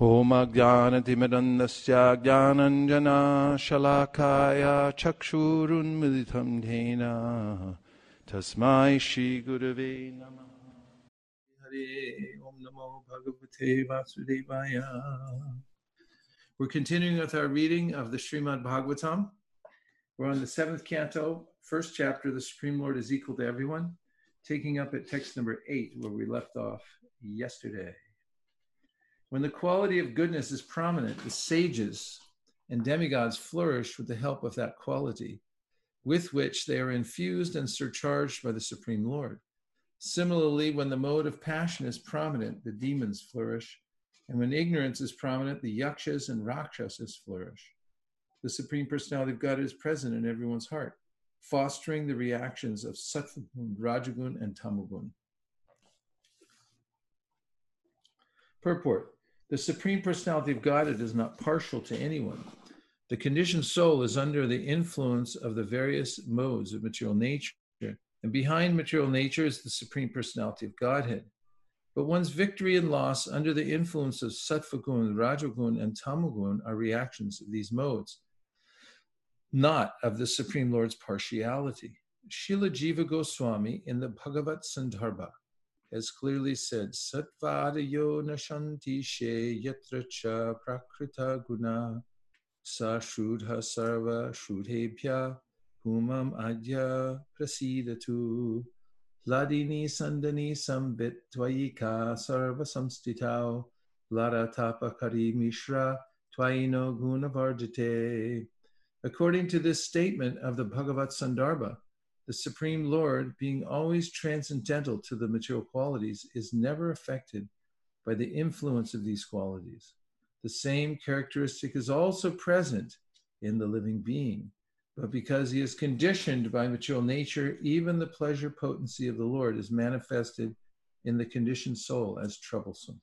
होमज्ञानतिमिरन्दस्य ज्ञानञ्जना शलाकाय चक्षुरुन्मिलितं धेन तस्मै श्रीगुरवे नमः Hare Om Namo Bhagavate Vasudevaya. We're continuing with our reading of the Srimad Bhagavatam. We're on the seventh canto, first chapter, The Supreme Lord is Equal to Everyone, taking up at text number eight, where we left off yesterday. When the quality of goodness is prominent, the sages and demigods flourish with the help of that quality, with which they are infused and surcharged by the Supreme Lord. Similarly, when the mode of passion is prominent, the demons flourish, and when ignorance is prominent, the yakshas and rakshasas flourish. The Supreme Personality of God is present in everyone's heart, fostering the reactions of sattvagun, rajagun, and tamagun. Purport The Supreme Personality of Godhead is not partial to anyone. The conditioned soul is under the influence of the various modes of material nature and behind material nature is the Supreme Personality of Godhead. But one's victory and loss under the influence of Sattvagun, Rajagun, and Tamagun are reactions of these modes, not of the Supreme Lord's partiality. Srila Jiva Goswami in the Bhagavat Sandarbha has clearly said, Satvadayo nashanti she yatra cha prakrita guna sa shrudha sarva shrudhebhya Humam adya prasidatu. Ladini sandani sambit twayika sarva samstitao. Lada tapa kari mishra twayino gunavarjate. According to this statement of the Bhagavat Sandarbha, the Supreme Lord, being always transcendental to the material qualities, is never affected by the influence of these qualities. The same characteristic is also present in the living being but because he is conditioned by material nature, even the pleasure potency of the Lord is manifested in the conditioned soul as troublesome.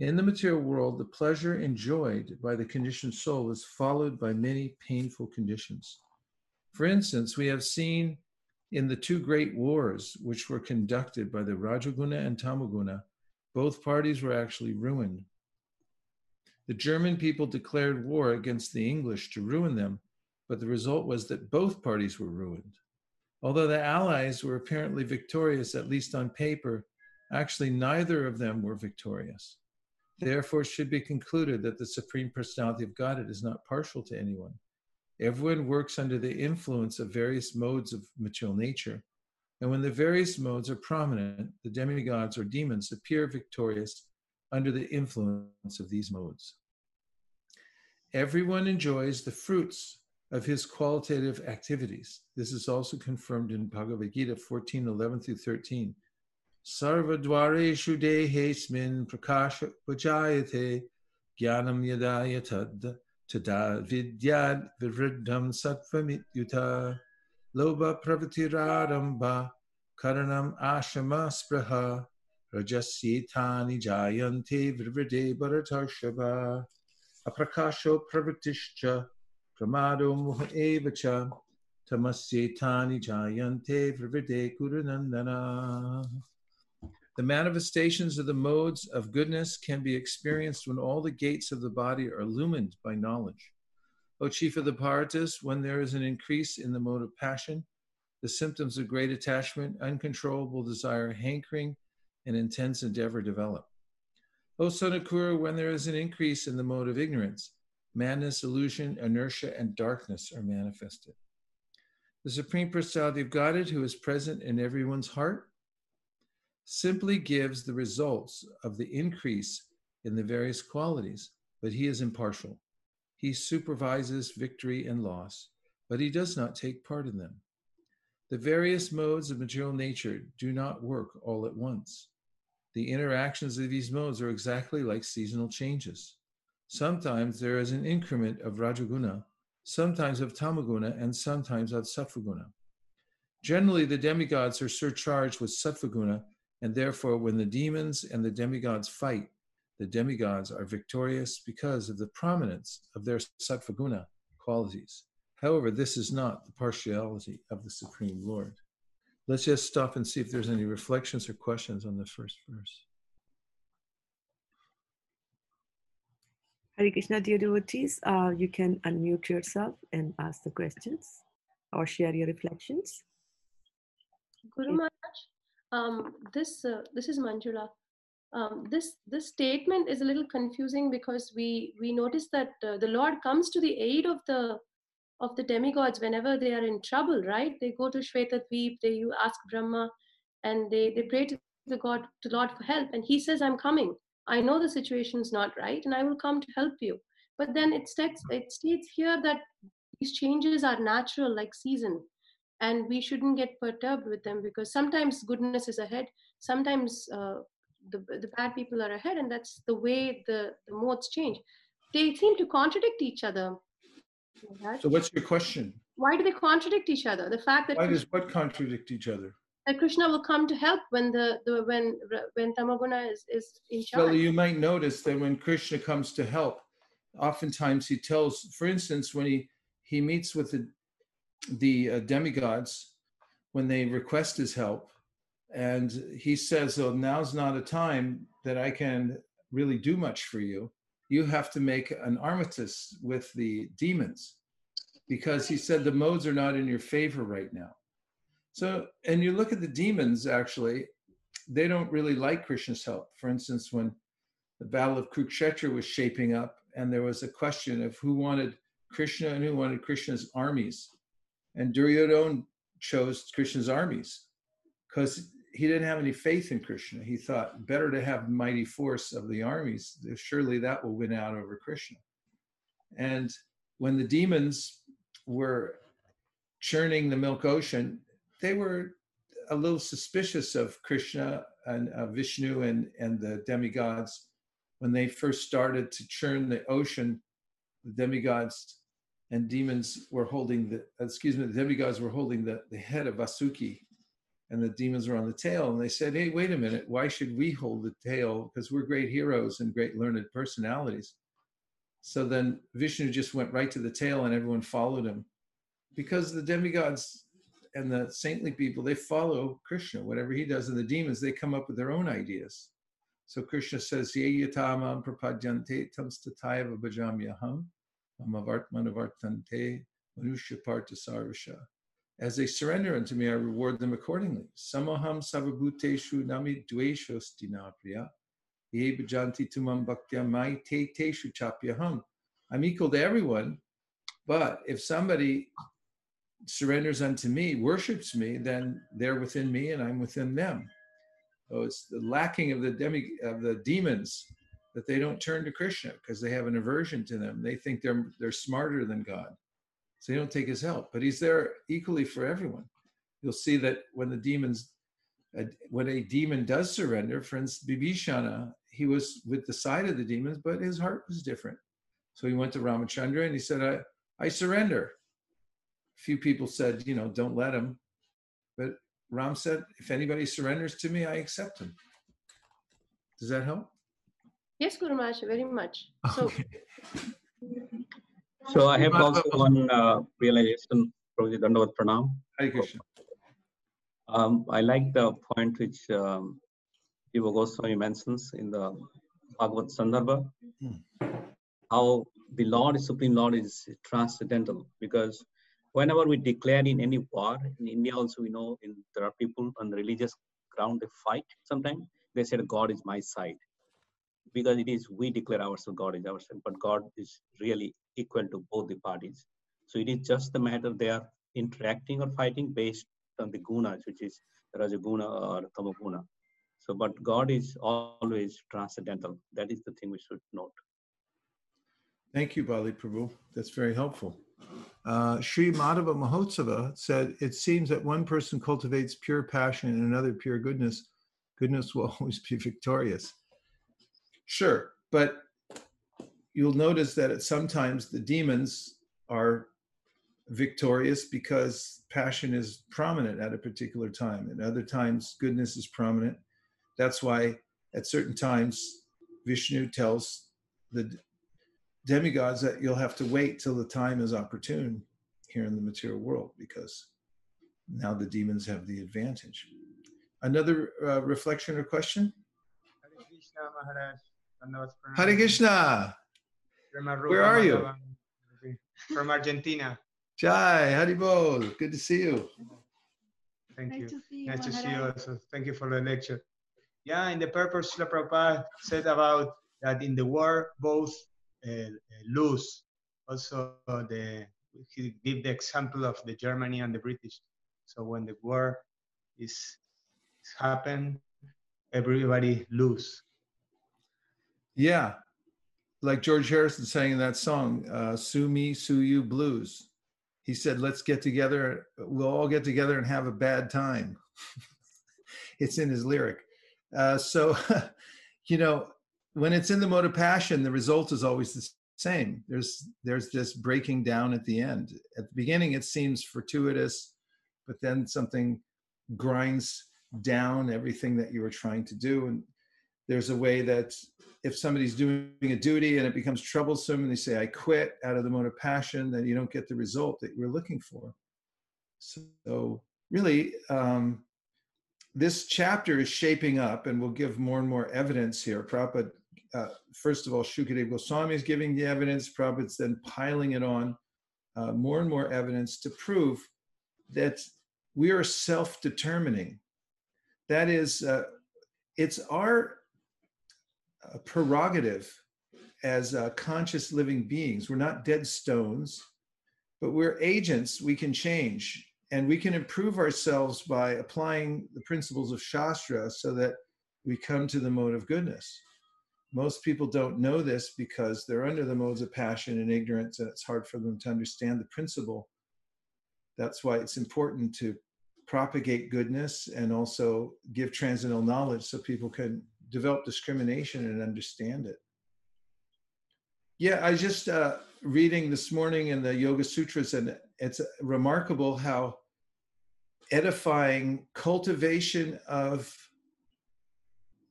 In the material world, the pleasure enjoyed by the conditioned soul is followed by many painful conditions. For instance, we have seen in the two great wars which were conducted by the Rajaguna and Tamaguna, both parties were actually ruined. The German people declared war against the English to ruin them but the result was that both parties were ruined. Although the Allies were apparently victorious, at least on paper, actually neither of them were victorious. Therefore, it should be concluded that the Supreme Personality of Godhead is not partial to anyone. Everyone works under the influence of various modes of material nature. And when the various modes are prominent, the demigods or demons appear victorious under the influence of these modes. Everyone enjoys the fruits of his qualitative activities. This is also confirmed in Bhagavad Gita 14 11 through 13. Sarva dvareshu dehesmin prakasha vajayate jnanam yada yatad tada vidyad vivriddham sattvamityuta loba pravatiradamba karanam ashama spraha rajasyetani jayante vivride bharatarshava aprakasho pravatishcha pramado evacha tamasyetani jayante vrivide kurunandana. The manifestations of the modes of goodness can be experienced when all the gates of the body are illumined by knowledge. O chief of the Bharatas, when there is an increase in the mode of passion, the symptoms of great attachment, uncontrollable desire, hankering, and intense endeavor develop. O son of Kuru, when there is an increase in the mode of ignorance, madness, illusion, inertia, and darkness are manifested. The Supreme Personality of Godhead, who is present in everyone's heart, simply gives the results of the increase in the various qualities, but he is impartial. He supervises victory and loss, but he does not take part in them. The various modes of material nature do not work all at once. The interactions of these modes are exactly like seasonal changes. Sometimes there is an increment of Rajaguna, sometimes of Tamaguna, and sometimes of Sattvaguna. Generally, the demigods are surcharged with Sattvaguna, and therefore, when the demons and the demigods fight, the demigods are victorious because of the prominence of their Sattvaguna qualities. However, this is not the partiality of the Supreme Lord. Let's just stop and see if there's any reflections or questions on the first verse. Hare Krishna, dear devotees, uh, you can unmute yourself and ask the questions or share your reflections. Guru Maharaj, um, this uh, this is Manjula. Um, this this statement is a little confusing because we we notice that uh, the Lord comes to the aid of the of the demigods whenever they are in trouble, right? They go to Shvetadweep, they you ask Brahma, and they they pray to the God to Lord for help, and He says, "I'm coming. I know the situation's not right, and I will come to help you." But then it states it states here that these changes are natural, like season, and we shouldn't get perturbed with them because sometimes goodness is ahead, sometimes uh, the the bad people are ahead, and that's the way the the modes change. They seem to contradict each other. So what's your question? Why do they contradict each other? The fact that Why does what contradict each other? that Krishna will come to help when the, the when when Tamaguna is, is in charge. Well, you might notice that when Krishna comes to help, oftentimes he tells, for instance, when he he meets with the the uh, demigods when they request his help, and he says, "Oh, now's not a time that I can really do much for you. You have to make an armistice with the demons, because he said the modes are not in your favor right now." So, and you look at the demons, actually, they don't really like Krishna's help. For instance, when the Battle of Kurukshetra was shaping up, and there was a question of who wanted Krishna and who wanted Krishna's armies. And Duryodhana chose Krishna's armies because he didn't have any faith in Krishna. He thought better to have mighty force of the armies. Surely that will win out over Krishna. And when the demons were churning the milk ocean, they were a little suspicious of Krishna and uh, Vishnu and, and the demigods when they first started to churn the ocean. The demigods and demons were holding the excuse me, the demigods were holding the, the head of Vasuki, and the demons were on the tail. And they said, "Hey, wait a minute, why should we hold the tail? Because we're great heroes and great learned personalities." So then Vishnu just went right to the tail, and everyone followed him, because the demigods and the saintly people they follow Krishna. Whatever he does, and the demons they come up with their own ideas. So Krishna says, "Ye yatamam prapadyante tamstatayava bhajamyaham." Amavartmanavartante Manusha Parta Sarvasha. As they surrender unto me, I reward them accordingly. Samaham savabhuteshu nami dveshos dinapriya. Ye bhajanti tumam bhaktya mai te teshu chapyaham. I'm equal to everyone, but if somebody surrenders unto me, worships me, then they're within me and I'm within them. So it's the lacking of the demi of the demons that they don't turn to Krishna because they have an aversion to them. They think they're they're smarter than God, so they don't take His help. But He's there equally for everyone. You'll see that when the demons, uh, when a demon does surrender, for instance, Bibhishana, he was with the side of the demons, but his heart was different. So he went to Ramachandra and he said, "I I surrender." A few people said, "You know, don't let him," but Ram said, "If anybody surrenders to me, I accept him." Does that help? Yes, Guru Maharaj, very much. So Okay. So I have also one uh, realization, Prabhuji Dandavat Pranam. Hare Krishna. Um, I like the point which um, Jiva Goswami mentions in the Bhagavat Sandarbha, Hmm. how the Lord, Supreme Lord, is transcendental. Because whenever we declare in any war, in India also we know in, there are people on religious ground they fight. Sometimes they said God is my side, because it is we declare ourselves God is our side, but God is really equal to both the parties. So it is just the matter they are interacting or fighting based on the gunas, which is Rajaguna or Tamaguna. So, but God is always transcendental. That is the thing we should note. Thank you, Bali Prabhu. That's very helpful. Uh, Sri Madhava Mahotsava said, It seems that one person cultivates pure passion and another pure goodness. Goodness will always be victorious. Sure, but you'll notice that sometimes the demons are victorious because passion is prominent at a particular time, and other times goodness is prominent. That's why at certain times Vishnu tells the demigods that you'll have to wait till the time is opportune here in the material world because now the demons have the advantage. Another uh, reflection or question? Hare Krishna Maharaj. Dandavat Hare Krishna. Where are you? From Argentina. Jai, Haribol, good to see you. Thank Nice you. to see you, Nice to see you also. Thank you for the lecture. Yeah, in the purpose, Srila Prabhupada said about that in the war, both uh, uh, lose. Also, the he gave the example of the Germany and the British. So when the war is, is happened, everybody lose. Yeah, like George Harrison sang in that song, uh, "Sue Me, Sue You" blues. He said, "Let's get together. We'll all get together and have a bad time." it's in his lyric. Uh, so, you know, when it's in the mode of passion, the result is always the same. There's there's this breaking down at the end. At the beginning, it seems fortuitous, but then something grinds down everything that you were trying to do, and there's a way that if somebody's doing a duty and it becomes troublesome and they say i quit out of the mode of passion then you don't get the result that you're looking for. So really um, this chapter is shaping up and we'll give more and more evidence here. Prabhupada, uh, first of all Shukadev Goswami is giving the evidence. Prabhupada's then piling it on uh, more and more evidence to prove that we are self-determining. That is uh, it's our uh, prerogative as uh, conscious living beings. We're not dead stones, but we're agents. We can change and we can improve ourselves by applying the principles of Shastra so that we come to the mode of goodness. Most people don't know this because they're under the modes of passion and ignorance, and it's hard for them to understand the principle. That's why it's important to propagate goodness and also give transcendental knowledge so people can develop discrimination and understand it. Yeah, I just uh, reading this morning in the Yoga Sutras, and it's remarkable how edifying cultivation of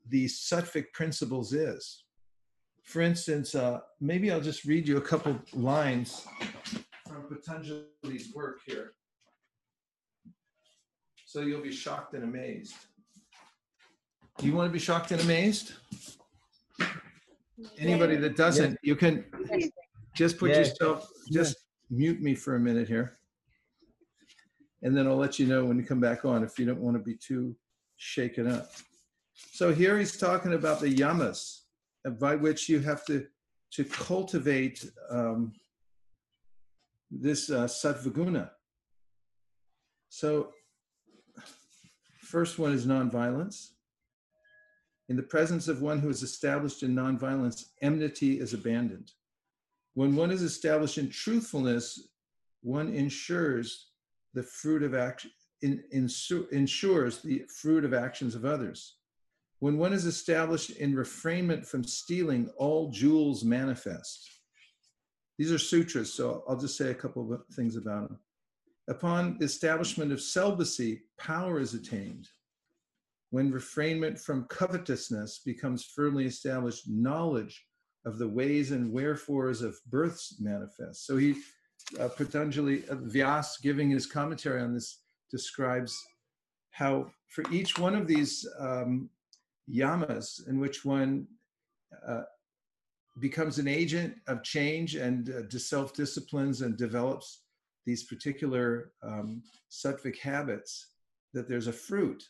the sattvic principles is. For instance, uh, maybe I'll just read you a couple lines from Patanjali's work here. So you'll be shocked and amazed. Do you want to be shocked and amazed? Anybody that doesn't, you can just put Yes. yourself, just mute me for a minute here. And then I'll let you know when you come back on if you don't want to be too shaken up. So here he's talking about the yamas uh, by which you have to to cultivate um, this uh, sattvaguna. So first one is nonviolence. In the presence of one who is established in nonviolence, enmity is abandoned. When one is established in truthfulness, one ensures the fruit of action, in, insu- ensures the fruit of actions of others. When one is established in refrainment from stealing, all jewels manifest. These are sutras, so I'll just say a couple of things about them. Upon establishment of celibacy, power is attained. When refrainment from covetousness becomes firmly established, knowledge of the ways and wherefores of births manifest. So he, uh, Patanjali, uh, Vyas, giving his commentary on this, describes how for each one of these um, yamas in which one uh, becomes an agent of change and uh, self-disciplines and develops these particular um, sattvic habits, that there's a fruit.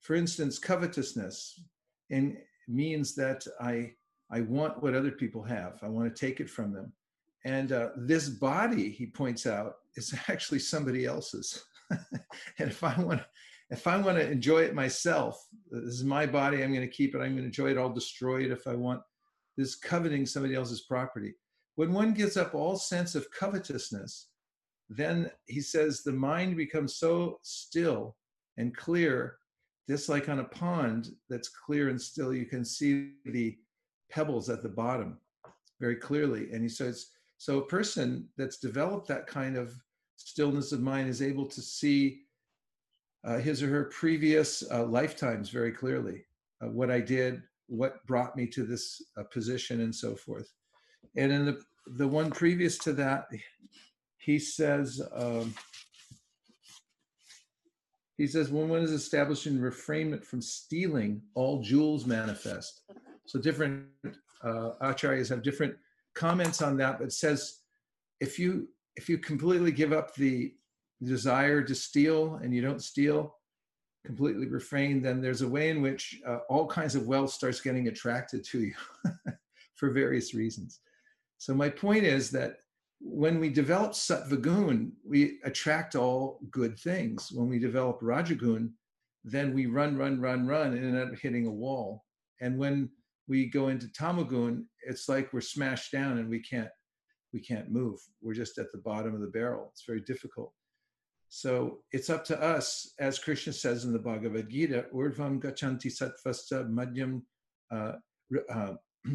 For instance, covetousness in, means that I, I want what other people have. I want to take it from them. And uh, this body, he points out, is actually somebody else's. and if I want, if I want to enjoy it myself, this is my body. I'm going to keep it. I'm going to enjoy it. I'll destroy it if I want. This coveting somebody else's property. When one gives up all sense of covetousness, then he says the mind becomes so still and clear, just like on a pond that's clear and still. You can see the pebbles at the bottom very clearly. And he says, so a person that's developed that kind of stillness of mind is able to see uh, his or her previous uh, lifetimes very clearly. Uh, what I did, what brought me to this uh, position, and so forth. And in the the one previous to that, he says. Um, he says, when one is established in refrainment from stealing, all jewels manifest. So different uh, acharyas have different comments on that, but says if you if you completely give up the desire to steal and you don't steal, completely refrain, then there's a way in which uh, all kinds of wealth starts getting attracted to you for various reasons. So my point is that when we develop sattvagun, we attract all good things. When we develop rajagun, then we run, run, run, run, and end up hitting a wall. And when we go into tamagun, it's like we're smashed down and we can't we can't move. We're just at the bottom of the barrel. It's very difficult. So it's up to us, as Krishna says in the Bhagavad Gita, Urdvam gachanti satvasta madhyam uh, uh,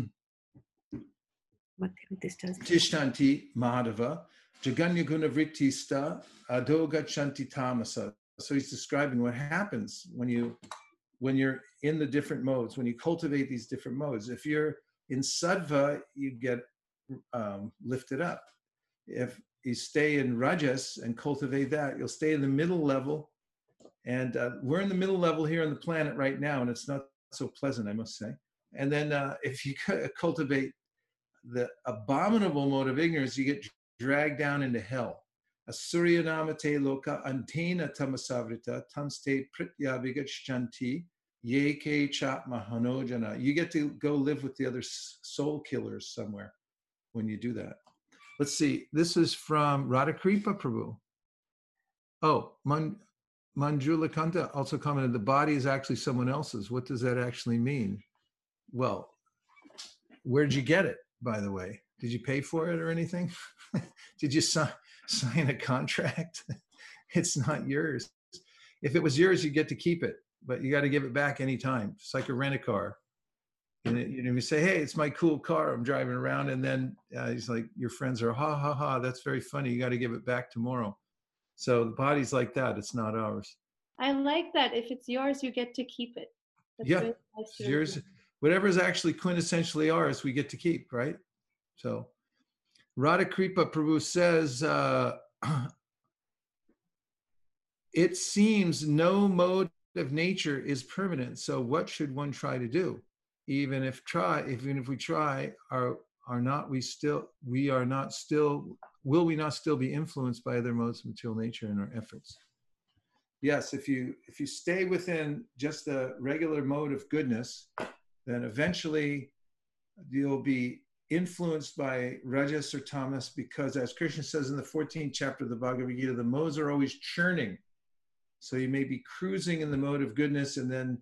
tishtanti madhava jaganya vrittista ado gachanti tamasa. So he's describing what happens when you when you're in the different modes, when you cultivate these different modes. If you're in sattva, you get um, lifted up. If you stay in rajas and cultivate that, you'll stay in the middle level. And uh, we're in the middle level here on the planet right now, and it's not so pleasant, I must say. And then uh, if you cultivate the abominable mode of ignorance, you get dragged down into hell. Asuryanamate loka antena tamasavrita tamste pritya vigachanti yeke chat mahanojana. You get to go live with the other soul killers somewhere when you do that. Let's see. This is from Radhakripa Prabhu. Oh, Man, Manjula Kanta also commented the body is actually someone else's. What does that actually mean? Well, where'd you get it, by the way? Did you pay for it or anything? Did you sign, sign a contract? it's not yours. If it was yours, you get to keep it, but you got to give it back anytime. It's like a rent a car. And you know, you say, "Hey, it's my cool car. I'm driving around," and then uh, he's like, "Your friends are ha ha ha. That's very funny. You got to give it back tomorrow." So the body's like that. It's not ours. I like that. If it's yours, you get to keep it. That's yeah, nice yours. Whatever is actually quintessentially ours, we get to keep, right? So, Radha Kripa Prabhu says, uh, "It seems no mode of nature is permanent. So, what should one try to do?" even if try even if we try are are not we still we are not still will we not still be influenced by other modes of material nature in our efforts yes if you if you stay within just the regular mode of goodness then eventually you'll be influenced by rajas or tamas because as krishna says in the 14th chapter of the bhagavad gita the modes are always churning so you may be cruising in the mode of goodness and then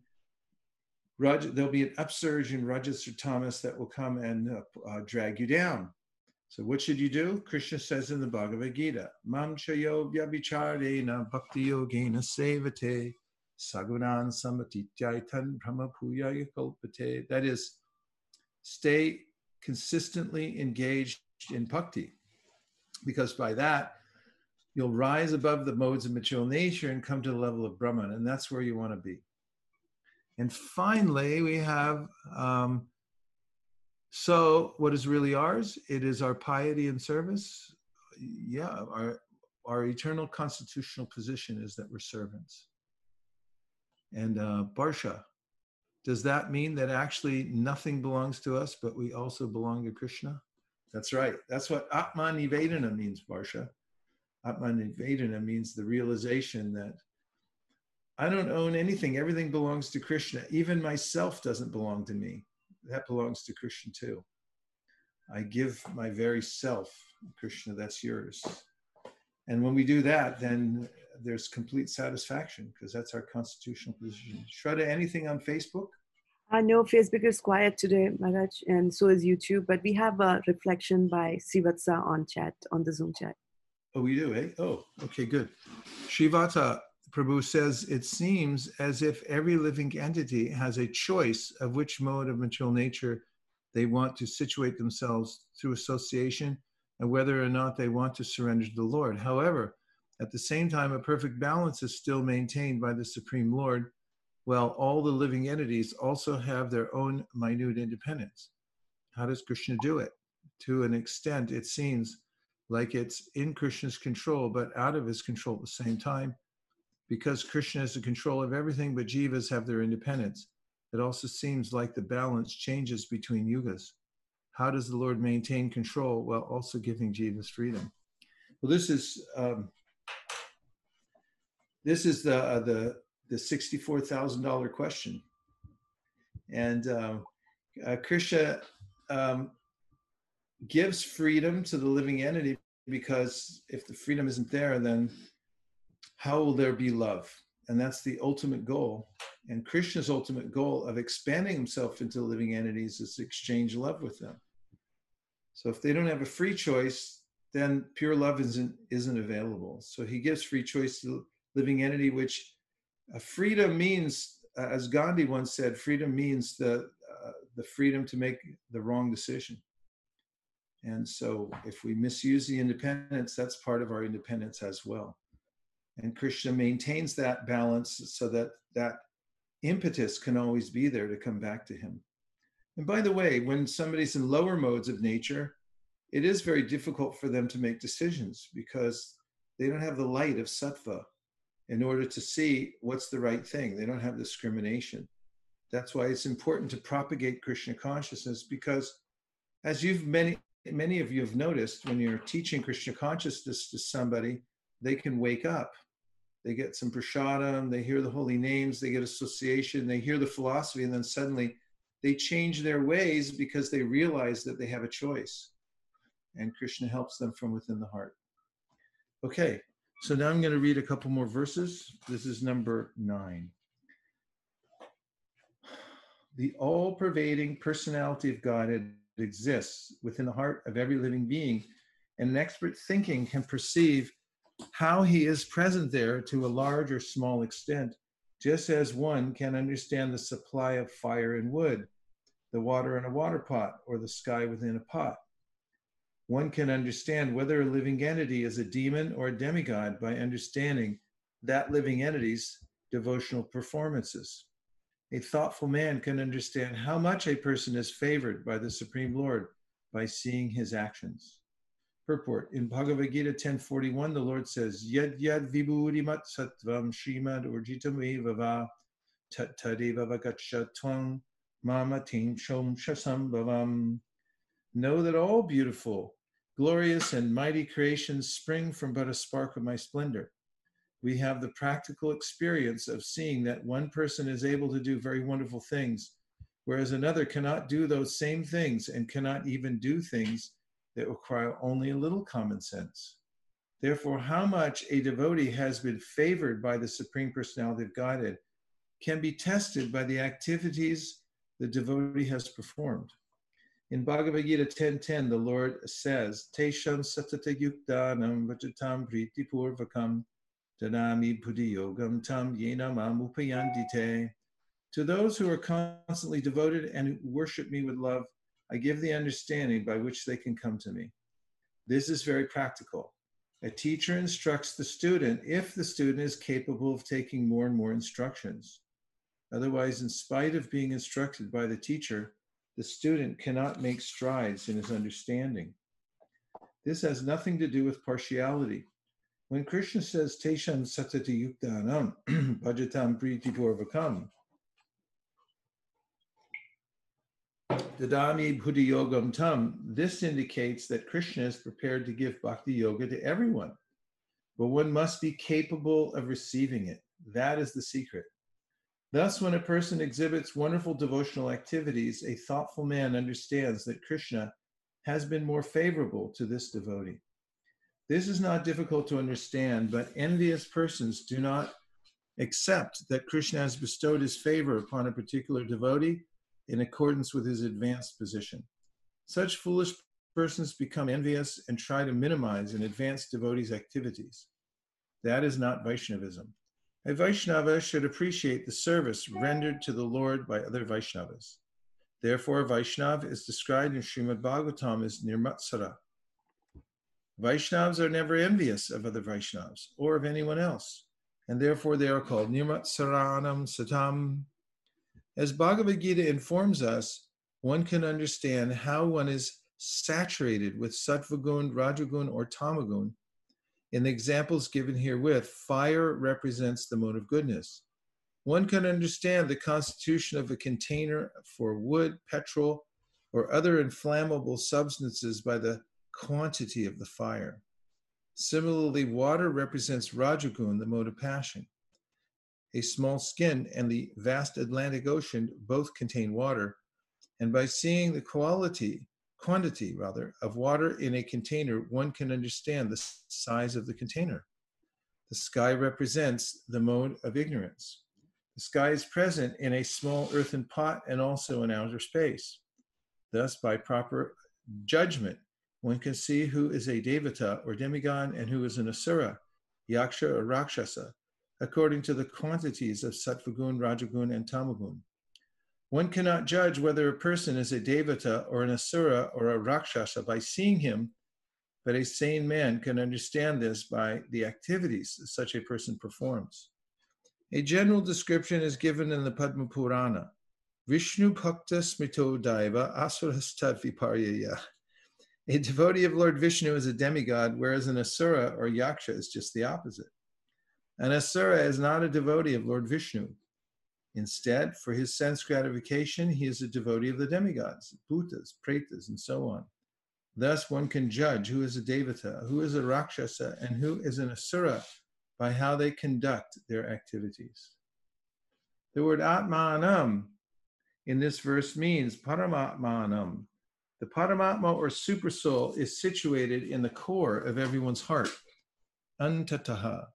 Raj, there'll be an upsurge in Rajas or Tamas that will come and uh, uh, drag you down. So what should you do? Krishna says in the Bhagavad Gita, Mam chayo vyabhicharena bhakti yogena sevate sagunan samatityaitan brahmapuyaya kalpate. That is, stay consistently engaged in bhakti. Because by that, you'll rise above the modes of material nature and come to the level of Brahman. And that's where you want to be. And finally, we have um, so what is really ours? It is our piety and service. Yeah, our, our eternal constitutional position is that we're servants. And uh, Barsha, does that mean that actually nothing belongs to us, but we also belong to Krishna? That's right. That's what Atman Nivedana means, Barsha. Atman Nivedana means the realization that I don't own anything. Everything belongs to Krishna. Even myself doesn't belong to me. That belongs to Krishna too. I give my very self, Krishna, that's yours. And when we do that, then there's complete satisfaction because that's our constitutional position. Shraddha, anything on Facebook? I uh, know Facebook is quiet today, Maharaj, and so is YouTube, but we have a reflection by Srivatsa on chat, on the Zoom chat. Oh, we do, eh? Oh, okay, good. Srivatsa, Prabhu says, it seems as if every living entity has a choice of which mode of material nature they want to situate themselves through association and whether or not they want to surrender to the Lord. However, at the same time, a perfect balance is still maintained by the Supreme Lord, while all the living entities also have their own minute independence. How does Krishna do it? To an extent, it seems like it's in Krishna's control, but out of his control at the same time because Krishna has the control of everything, but jivas have their independence. It also seems like the balance changes between yugas. How does the Lord maintain control while also giving jivas freedom? Well, this is um, this is the uh, the the sixty four thousand dollar question, and uh, uh, Krishna um, gives freedom to the living entity because if the freedom isn't there, then how will there be love? And that's the ultimate goal. And Krishna's ultimate goal of expanding himself into living entities is to exchange love with them. So if they don't have a free choice, then pure love isn't isn't available. So he gives free choice to living entity, which uh, freedom means, uh, as Gandhi once said, freedom means the uh, the freedom to make the wrong decision. And so if we misuse the independence, that's part of our independence as well. And Krishna maintains that balance so that that impetus can always be there to come back to him. And by the way, when somebody's in lower modes of nature, it is very difficult for them to make decisions because they don't have the light of sattva in order to see what's the right thing. They don't have discrimination. That's why it's important to propagate Krishna consciousness because as you've many many of you have noticed when you're teaching Krishna consciousness to somebody, they can wake up. They get some prasadam, they hear the holy names, they get association, they hear the philosophy, and then suddenly they change their ways because they realize that they have a choice. And Krishna helps them from within the heart. Okay, so now I'm going to read a couple more verses. This is number nine. The all pervading personality of Godhead exists within the heart of every living being, and an expert thinking can perceive how he is present there to a large or small extent, just as one can understand the supply of fire and wood, the water in a water pot, or the sky within a pot. One can understand whether a living entity is a demon or a demigod by understanding that living entity's devotional performances a thoughtful man can understand how much a person is favored by the Supreme Lord by seeing his actions. Purport In Bhagavad Gita 1041, the Lord says, Yad yad vibhudimat sattvam shrimad urjitam vava tat tadeva vagachatwang mama tim shom shasam bhavam. Know that all beautiful, glorious, and mighty creations spring from but a spark of my splendor we have the practical experience of seeing that one person is able to do very wonderful things, whereas another cannot do those same things and cannot even do things that require only a little common sense. Therefore, how much a devotee has been favored by the Supreme Personality of Godhead can be tested by the activities the devotee has performed. In Bhagavad Gita 10.10, the Lord says, Tesham satata yuktanam vajatam priti purvakam Dadami Yogam Tam Yena Mamupayandite. To those who are constantly devoted and worship me with love, I give the understanding by which they can come to me. This is very practical. A teacher instructs the student if the student is capable of taking more and more instructions. Otherwise, in spite of being instructed by the teacher, the student cannot make strides in his understanding. This has nothing to do with partiality. When Krishna says Tesham Satati Yuktanam Bhajatam Priti Purvakam, Dadami Buddhi Yogam Tam, this indicates that Krishna is prepared to give bhakti yoga to everyone, but one must be capable of receiving it. That is the secret. Thus, when a person exhibits wonderful devotional activities, a thoughtful man understands that Krishna has been more favorable to this devotee. This is not difficult to understand, but envious persons do not accept that Krishna has bestowed his favor upon a particular devotee in accordance with his advanced position. Such foolish persons become envious and try to minimize an advanced devotee's activities. That is not Vaishnavism. A Vaishnava should appreciate the service rendered to the Lord by other Vaishnavas. Therefore, Vaishnav is described in Srimad Bhagavatam as Nirmatsara, Vaishnavas are never envious of other Vaishnavas or of anyone else, and therefore they are called Nirmat Saranam Satam. As Bhagavad Gita informs us, one can understand how one is saturated with Sattvagun, Rajagun, or Tamagun. In the examples given herewith, fire represents the mode of goodness. One can understand the constitution of a container for wood, petrol, or other inflammable substances by the quantity of the fire. Similarly, water represents Rajagun, the mode of passion. A small skin and the vast Atlantic Ocean both contain water, and by seeing the quality, quantity rather, of water in a container, one can understand the size of the container. The sky represents the mode of ignorance. The sky is present in a small earthen pot and also in outer space. Thus, by proper judgment, one can see who is a devata or demigod and who is an asura, yaksha or rakshasa, according to the quantities of sattvagun, rajagun, and tamagun. One cannot judge whether a person is a devata or an asura or a rakshasa by seeing him, but a sane man can understand this by the activities such a person performs. A general description is given in the Padma Purana. Vishnu Bhakta Smrito Daiva Asurastad Viparyaya. A devotee of Lord Vishnu is a demigod, whereas an Asura or Yaksha is just the opposite. An Asura is not a devotee of Lord Vishnu. Instead, for his sense gratification, he is a devotee of the demigods, Bhutas, Pretas, and so on. Thus, one can judge who is a Devata, who is a Rakshasa, and who is an Asura by how they conduct their activities. The word Atmanam in this verse means Paramatmanam. The Paramatma or Supersoul is situated in the core of everyone's heart. Antataha.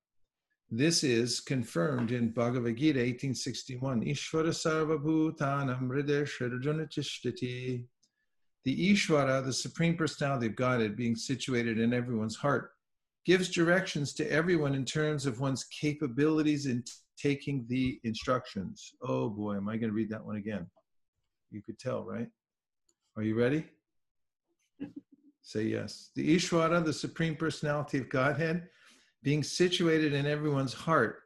This is confirmed in Bhagavad Gita 1861. Ishvara sarvabhutanam hridaya The Ishvara, the Supreme Personality of Godhead, being situated in everyone's heart, gives directions to everyone in terms of one's capabilities in taking the instructions. Oh boy, am I going to read that one again? You could tell, right? Are you ready? Say yes. The Ishvara, the Supreme Personality of Godhead, being situated in everyone's heart,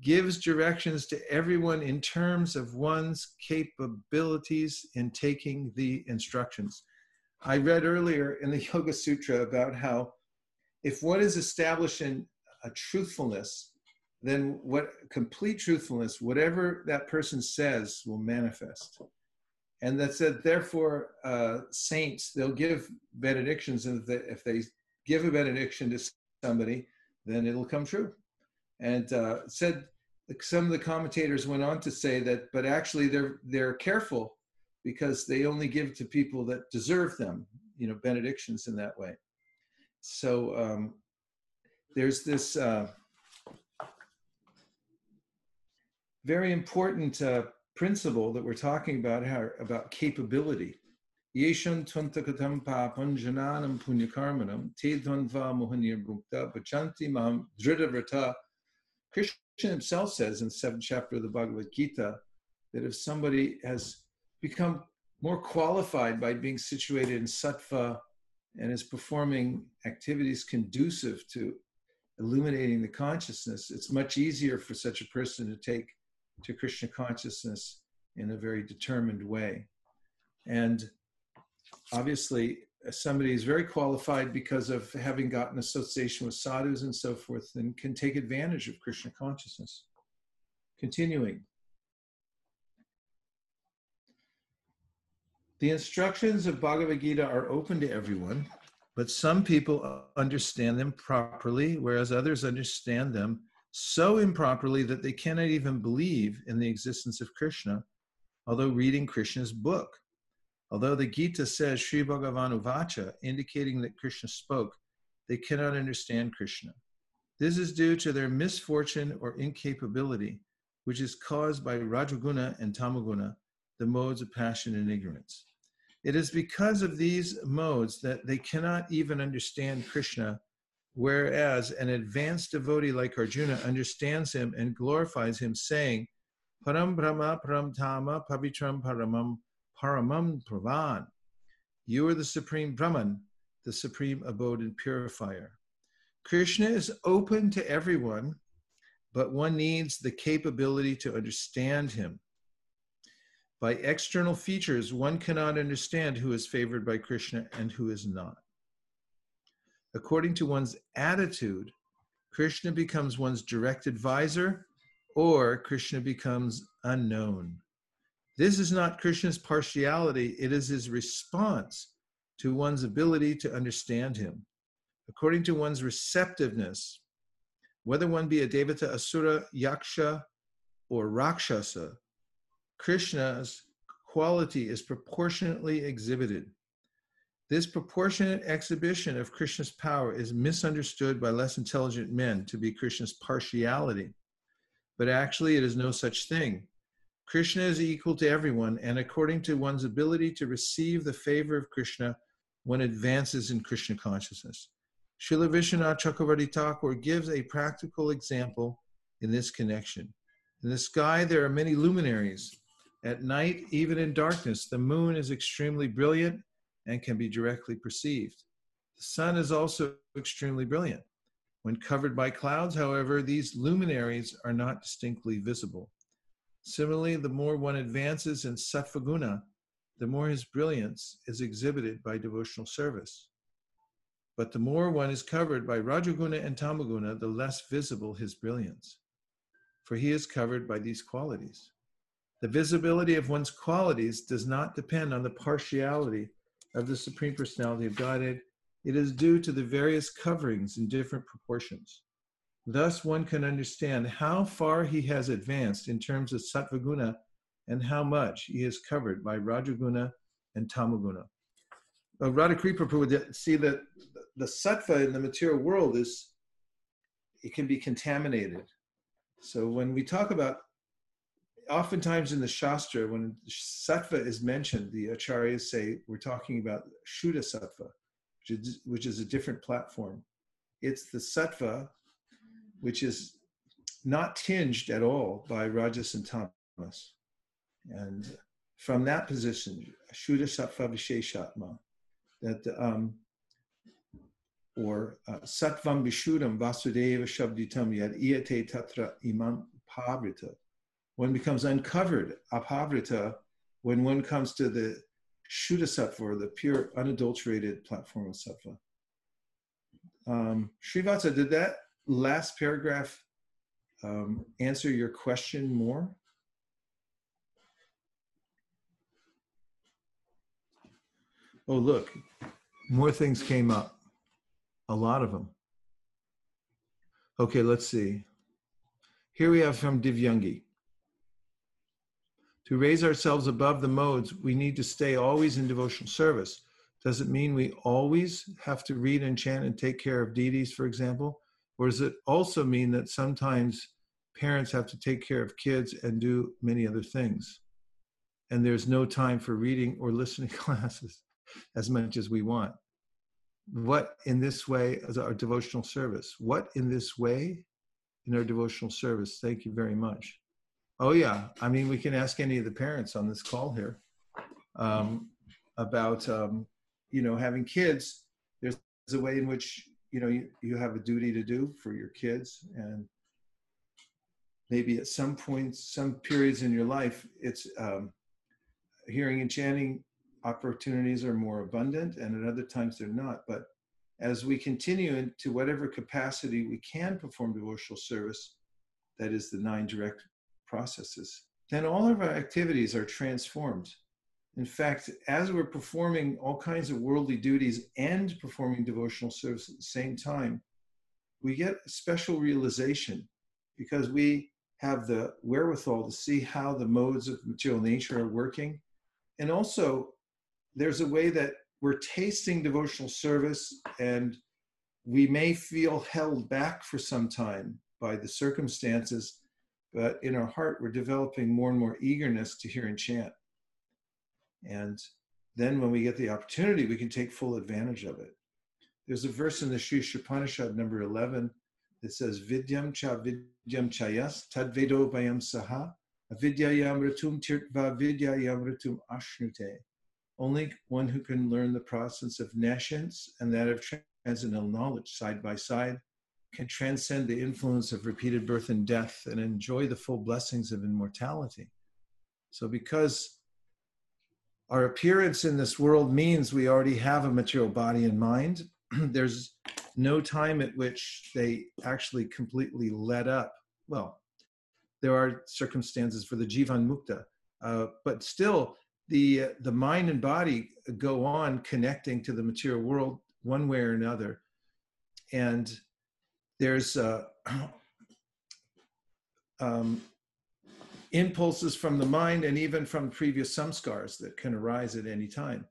gives directions to everyone in terms of one's capabilities in taking the instructions. I read earlier in the Yoga Sutra about how if one is established in a truthfulness, then what complete truthfulness, whatever that person says, will manifest. And that said, therefore, uh, saints, they'll give benedictions, and if they give a benediction to somebody, then it'll come true. And uh, said some of the commentators went on to say that, but actually they're they're careful because they only give to people that deserve them, you know, benedictions in that way. So um, there's this uh, very important uh, principle that we're talking about how, about capability. Yeshan tvantakatam papam jananam punyakarmanam te dvanva mohanir bhukta bachanti mam vrata. Krishna himself says in the seventh chapter of the Bhagavad Gita that if somebody has become more qualified by being situated in sattva and is performing activities conducive to illuminating the consciousness, it's much easier for such a person to take to Krishna consciousness in a very determined way. And obviously, somebody is very qualified because of having gotten association with sadhus and so forth and can take advantage of Krishna consciousness. Continuing. The instructions of Bhagavad Gita are open to everyone, but some people understand them properly, whereas others understand them so improperly that they cannot even believe in the existence of Krishna, although reading Krishna's book. Although the Gita says Sri Bhagavan Uvacha, indicating that Krishna spoke, they cannot understand Krishna. This is due to their misfortune or incapability, which is caused by Rajaguna and Tamaguna, the modes of passion and ignorance. It is because of these modes that they cannot even understand Krishna, whereas an advanced devotee like Arjuna understands him and glorifies him, saying, Param Brahma Param Tama Pavitram Paramam Paramam Pravan. You are the supreme Brahman, the supreme abode and purifier. Krishna is open to everyone, but one needs the capability to understand him. By external features, one cannot understand who is favored by Krishna and who is not. According to one's attitude, Krishna becomes one's direct advisor or Krishna becomes unknown. This is not Krishna's partiality, it is his response to one's ability to understand him. According to one's receptiveness, whether one be a Devata, Asura, Yaksha, or Rakshasa, Krishna's quality is proportionately exhibited. This proportionate exhibition of Krishna's power is misunderstood by less intelligent men to be Krishna's partiality, but actually it is no such thing. Krishna is equal to everyone, and according to one's ability to receive the favor of Krishna, one advances in Krishna consciousness. Srila Vishwanath Chakravarti Thakur gives a practical example in this connection. In the sky, there are many luminaries. At night, even in darkness, the moon is extremely brilliant and can be directly perceived. The sun is also extremely brilliant. When covered by clouds, however, these luminaries are not distinctly visible. Similarly, the more one advances in Sattvaguna, the more his brilliance is exhibited by devotional service. But the more one is covered by Rajaguna and Tamaguna, the less visible his brilliance. For he is covered by these qualities. The visibility of one's qualities does not depend on the partiality of the Supreme Personality of Godhead. It is due to the various coverings in different proportions. Thus, one can understand how far he has advanced in terms of Sattvaguna and how much he is covered by Rajaguna and Tamaguna. Uh, Radhakripa would see that the sattva in the material world is, it can be contaminated. So when we talk about, oftentimes in the Shastra, when sattva is mentioned, the acharyas say we're talking about Shuddha sattva, which is, which is a different platform. It's the sattva, which is not tinged at all by rajas and tamas. And from that position, Shuddha Sattva Visheshatma, that um, or uh, Sattvam Vishuddham Vasudeva Shabditam Yad Iyate Tatra Imam Pavrita. One becomes uncovered, apavrita, when one comes to the Shuddha Sattva, the pure, unadulterated platform of Sattva. Um, Srivatsa, did that last paragraph um, answer your question more? Oh, look, more things came up. A lot of them. Okay, let's see. Here we have from Divyangi. To raise ourselves above the modes, we need to stay always in devotional service. Does it mean we always have to read and chant and take care of deities, for example? Or does it also mean that sometimes parents have to take care of kids and do many other things? And there's no time for reading or listening classes as much as we want. What in this way is our devotional service? What in this way in our devotional service? Thank you very much. Oh, yeah. I mean, we can ask any of the parents on this call here um, about, um, you know, having kids. There's a way in which, you know, you, you have a duty to do for your kids. And maybe at some points, some periods in your life, it's um, hearing and chanting opportunities are more abundant and at other times they're not. But as we continue into whatever capacity we can perform devotional service, that is the nine direct processes, then all of our activities are transformed. In fact, as we're performing all kinds of worldly duties and performing devotional service at the same time, we get a special realization because we have the wherewithal to see how the modes of material nature are working. And also, there's a way that we're tasting devotional service and we may feel held back for some time by the circumstances, but in our heart, we're developing more and more eagerness to hear and chant. And then when we get the opportunity, we can take full advantage of it. There's a verse in the Sri Ishopanishad number 11 that says, Vidyam cha vidyam chayas tadvedo bayam saha avidyayam ratum tirtva vidyayam ratum ashnute. Only one who can learn the process of nescience and that of transcendental knowledge side by side can transcend the influence of repeated birth and death and enjoy the full blessings of immortality. So, because our appearance in this world means we already have a material body and mind, there's no time at which they actually completely let up. Well, there are circumstances for the Jivan Mukta, Uh, but still, the uh, the mind and body go on connecting to the material world one way or another, and there's uh, um, impulses from the mind and even from previous samskars that can arise at any time.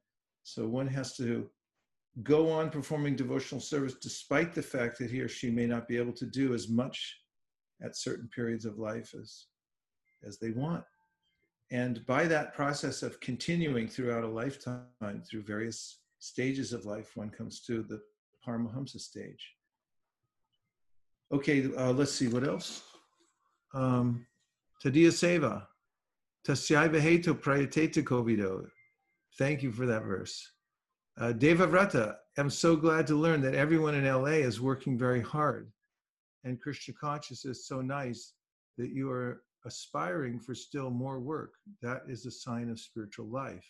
So one has to go on performing devotional service despite the fact that he or she may not be able to do as much at certain periods of life as as they want. And by that process of continuing throughout a lifetime through various stages of life one comes to the paramahamsa stage. Okay uh, let's see what else? Um, Tadia Seva, Tasyai Beheto Prayateta Kovido. Thank you for that verse. Uh, Deva Vrata, I'm so glad to learn that everyone in LA is working very hard. And Krishna consciousness is so nice that you are aspiring for still more work. That is a sign of spiritual life.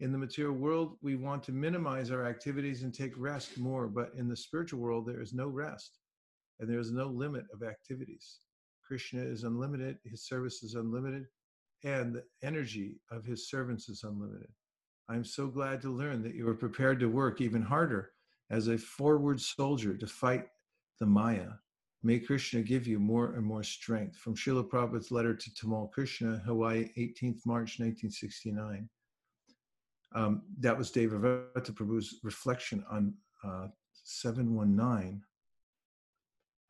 In the material world, we want to minimize our activities and take rest more, but in the spiritual world, there is no rest and there is no limit of activities. Krishna is unlimited, his service is unlimited, and the energy of his servants is unlimited. I'm so glad to learn that you are prepared to work even harder as a forward soldier to fight the Maya. May Krishna give you more and more strength. From Srila Prabhupada's letter to Tamal Krishna, Hawaii, 18th March 1969. Um, that was Deva Vrata Prabhu's reflection on uh, 719.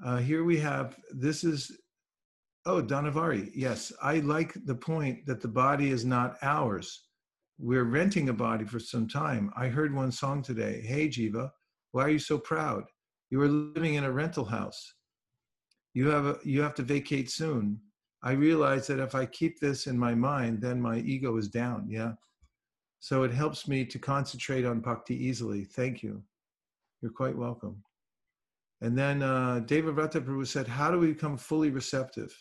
Uh, here we have, this is Oh, Donavari. Yes, I like the point that the body is not ours. We're renting a body for some time. I heard one song today. Hey, Jiva, why are you so proud? You are living in a rental house. You have a, you have to vacate soon. I realize that if I keep this in my mind, then my ego is down. Yeah. So it helps me to concentrate on bhakti easily. Thank you. You're quite welcome. And then uh, Deva Vrata Prabhu said, How do we become fully receptive?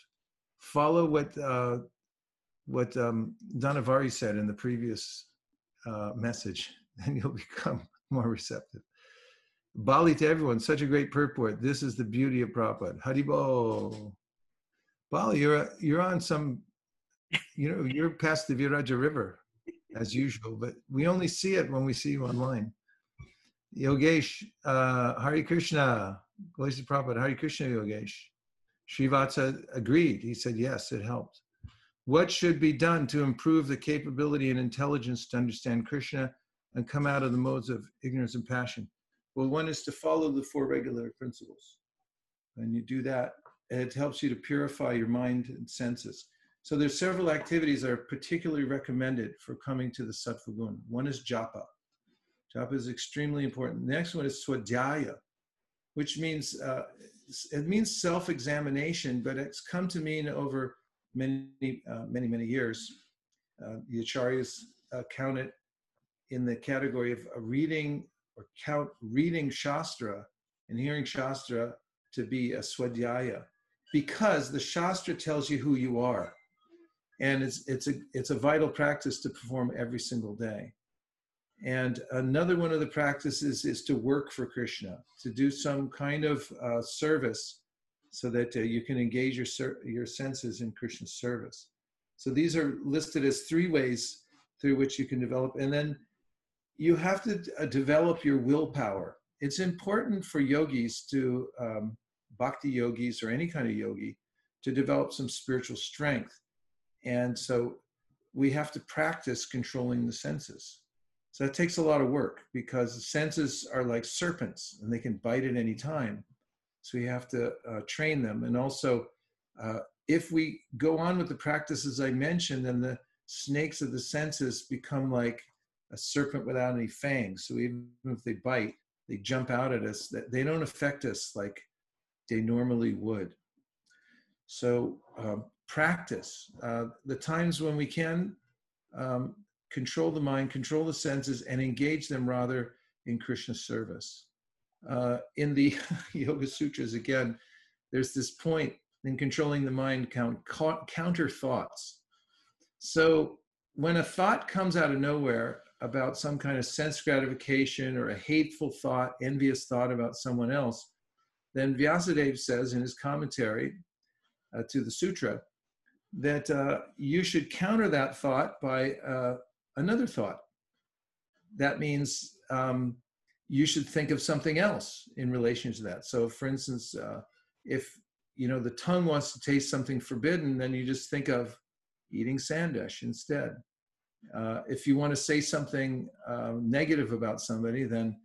Follow what uh, what um, Donavari said in the previous uh, message, and you'll become more receptive. Bali to everyone, such a great purport. This is the beauty of Prabhupada. Haribol. Bali, you're you're on some, you know, you're past the Viraja River, as usual, but we only see it when we see you online. Yogesh, uh, Hari Krishna, to Prabhupada, Hari Krishna Yogesh. Srivatsa agreed. He said, yes, it helped. What should be done to improve the capability and intelligence to understand Krishna and come out of the modes of ignorance and passion? Well, one is to follow the four regular principles. And you do that, it helps you to purify your mind and senses. So there's several activities that are particularly recommended for coming to the Sattva Gun. One is japa. Japa is extremely important. The next one is swadhyaya, which means uh, it means self-examination, but it's come to mean over many, uh, many, many years. Uh, the acharyas uh, count it in the category of reading or count reading Shastra and hearing Shastra to be a swadhyaya, because the Shastra tells you who you are, and it's it's a it's a vital practice to perform every single day. And another one of the practices is to work for Krishna, to do some kind of uh, service so that uh, you can engage your, your senses in Krishna's service. So these are listed as three ways through which you can develop. And then you have to uh, develop your willpower. It's important for yogis to, um, bhakti yogis or any kind of yogi, to develop some spiritual strength. And so we have to practice controlling the senses. So that takes a lot of work because the senses are like serpents and they can bite at any time. So we have to uh, train them. And also, uh, if we go on with the practices I mentioned, then the snakes of the senses become like a serpent without any fangs. So even if they bite, they jump out at us. They don't affect us like they normally would. So um, practice. Uh, the times when we can um, control the mind, control the senses, and engage them rather in Krishna's service. Uh, in the Yoga Sutras, again, there's this point in controlling the mind, count, counter thoughts. So when a thought comes out of nowhere about some kind of sense gratification or a hateful thought, envious thought about someone else, then Vyasadeva says in his commentary uh, to the sutra that uh, you should counter that thought by uh, another thought. That means um, you should think of something else in relation to that. So, for instance, uh, if you know the tongue wants to taste something forbidden, then you just think of eating sandesh instead. Uh, if you want to say something uh, negative about somebody, then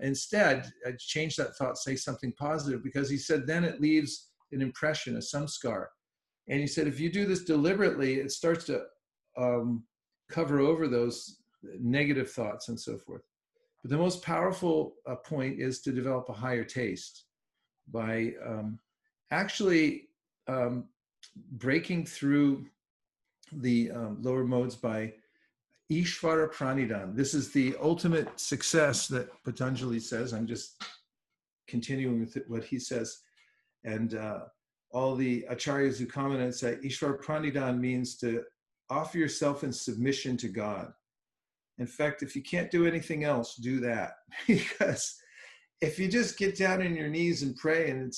instead uh, change that thought, say something positive, because he said then it leaves an impression, a samskar. And he said if you do this deliberately, it starts to um, cover over those negative thoughts and so forth. But the most powerful uh, point is to develop a higher taste by um, actually um, breaking through the um, lower modes by Ishvara Pranidhan. This is the ultimate success that Patanjali says. I'm just continuing with what he says. And uh, all the acharyas who comment and say Ishvara Pranidhan means to offer yourself in submission to God. In fact, if you can't do anything else, do that. because if you just get down on your knees and pray and,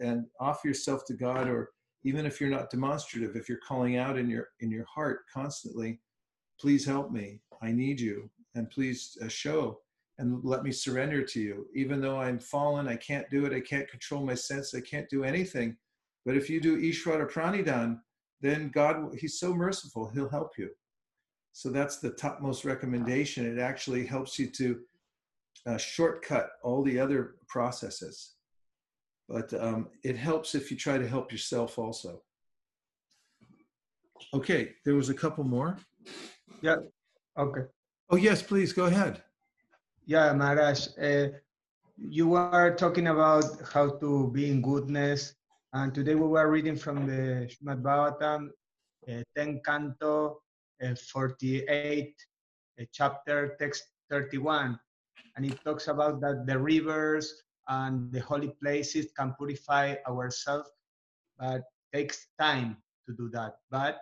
and offer yourself to God, or even if you're not demonstrative, if you're calling out in your in your heart constantly, please help me. I need you, and please uh, show and let me surrender to you. Even though I'm fallen, I can't do it. I can't control my sense. I can't do anything. But if you do Ishvara Pranidhan, then God, He's so merciful, He'll help you. So that's the topmost recommendation. It actually helps you to uh, shortcut all the other processes. But um, it helps if you try to help yourself also. Okay, there was a couple more. Yeah, okay. Oh, yes, please go ahead. Yeah, Maharaj, uh, you were talking about how to be in goodness and today we were reading from the Srimad Bhagavatam, uh, 10 canto, uh, 48, uh, chapter text 31. And it talks about that the rivers and the holy places can purify ourselves, but takes time to do that. But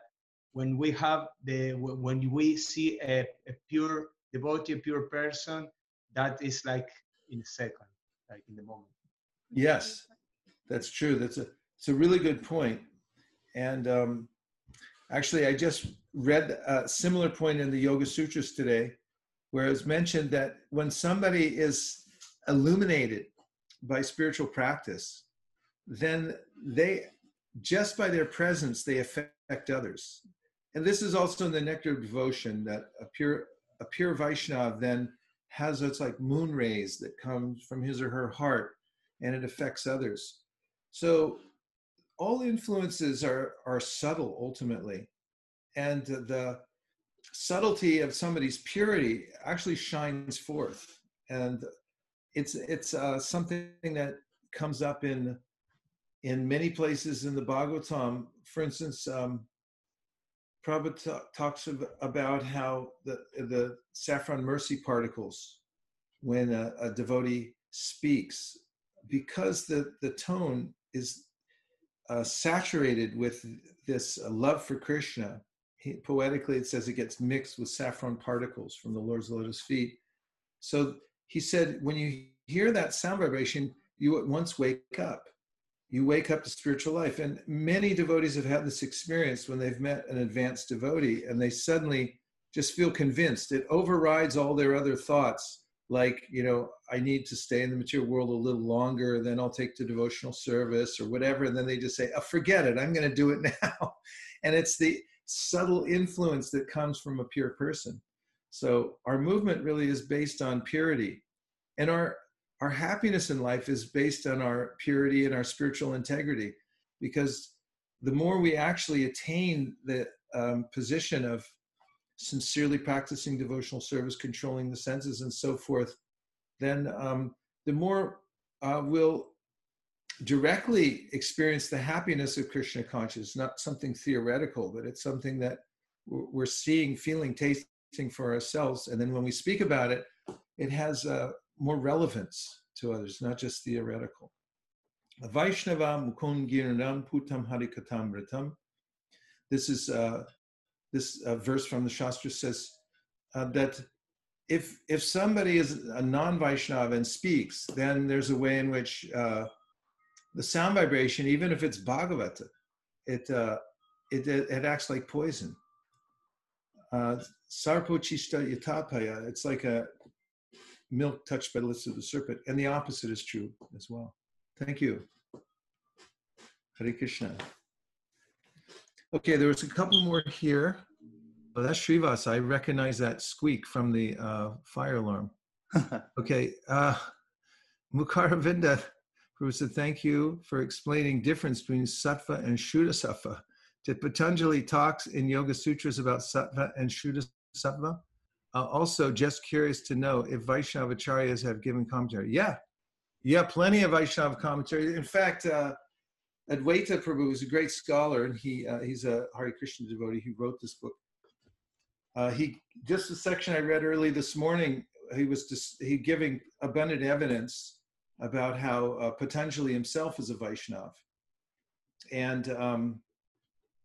when we have the, when we see a, a pure devotee, a pure person, that is like in a second, like in the moment. Yes, that's true. That's a it's a really good point. And um, actually, I just read a similar point in the Yoga Sutras today, where it's mentioned that when somebody is illuminated by spiritual practice, then they, just by their presence, they affect others. And this is also in the nectar of devotion that a pure, a pure Vaishnav then has what's like moon rays that comes from his or her heart and it affects others. So all influences are are subtle ultimately and the subtlety of somebody's purity actually shines forth and it's it's uh, something that comes up in in many places in the Bhagavatam. For instance, um, Prabhupada talks about how the the saffron mercy particles, when a, a devotee speaks, because the the tone is uh, saturated with this uh, love for Krishna. He, poetically, it says it gets mixed with saffron particles from the Lord's lotus feet. So he said, when you hear that sound vibration, you at once wake up. You wake up to spiritual life. And many devotees have had this experience when they've met an advanced devotee and they suddenly just feel convinced. It overrides all their other thoughts like you know i need to stay in the material world a little longer then i'll take the devotional service or whatever and then they just say oh, forget it i'm going to do it now. And it's the subtle influence that comes from a pure person. So our movement really is based on purity. And our our happiness in life is based on our purity and our spiritual integrity because the more we actually attain the um, position of sincerely practicing devotional service, controlling the senses, and so forth, then um, the more uh, we'll directly experience the happiness of Krishna consciousness, not something theoretical, but it's something that we're seeing, feeling, tasting for ourselves. And then when we speak about it, it has uh, more relevance to others, not just theoretical. Vaishnava Mukund Giranam Putam Harikatamritam. This is uh, this uh, verse from the Shastra says uh, that if if somebody is a non-Vaishnav and speaks, then there's a way in which uh, the sound vibration, even if it's Bhagavata, it uh, it, it, acts like poison. Uh, yatapaya, it's like a milk touched by the lips of the serpent. And the opposite is true as well. Thank you. Hare Krishna. Okay, there was a couple more here. Oh, that's Srivas. I recognize that squeak from the uh, fire alarm. okay. Uh, Mukaravinda who said, thank you for explaining difference between sattva and shuddha sattva. Did Patanjali talks in Yoga Sutras about sattva and shuddha sattva? Uh, also, just curious to know if Vaishnavacharyas have given commentary. Yeah, yeah, plenty of Vaishnava commentary. In fact, uh, Advaita Prabhu is a great scholar, and he uh, he's a Hare Krishna devotee. He wrote this book. Uh, he just the section I read early this morning. He was just he giving abundant evidence about how uh, himself is a Vaishnav, and um,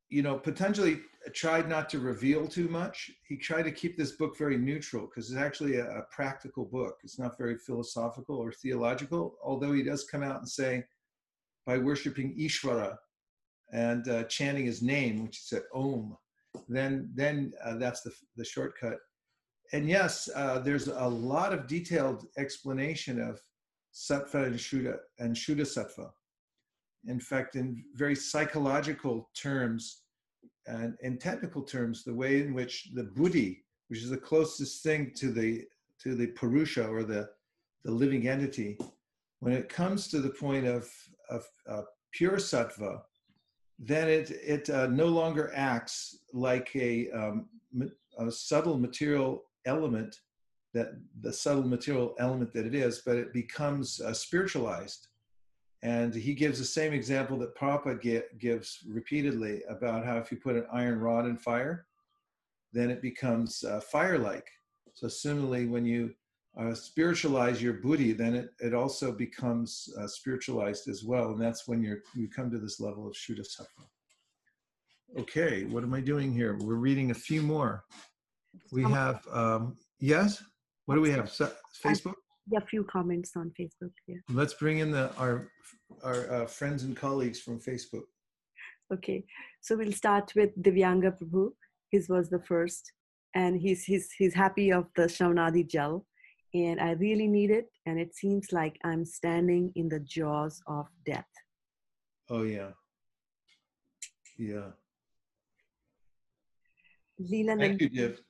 you know Patanjali tried not to reveal too much. He tried to keep this book very neutral because it's actually a, a practical book. It's not very philosophical or theological, although he does come out and say by worshiping Ishvara and uh, chanting his name, which is at Om, then then uh, that's the the shortcut. And yes, uh, there's a lot of detailed explanation of sattva and shuddha and shuddha sattva. In fact, in very psychological terms and in technical terms, the way in which the buddhi, which is the closest thing to the to the purusha or the the living entity, when it comes to the point of of uh, pure sattva, then it it uh, no longer acts like a, um, a subtle material element that the subtle material element that it is, but it becomes uh, spiritualized. And he gives the same example that Prabhupada gives repeatedly about how if you put an iron rod in fire, then it becomes uh, fire-like. So similarly, when you uh, spiritualize your buddhi, then it, it also becomes uh, spiritualized as well. And that's when you're, you come to this level of Shuddha Sattva. Okay, what am I doing here? We're reading a few more. We have, um, yes? What do we have? Facebook? Yeah, a few comments on Facebook. Yeah. Let's bring in the our our uh, friends and colleagues from Facebook. Okay, so we'll start with Divyanga Prabhu. His was the first, and he's he's he's happy of the Shravanadi gel, and I really need it, and it seems like I'm standing in the jaws of death. Oh yeah, yeah. Leela Thank you, Div.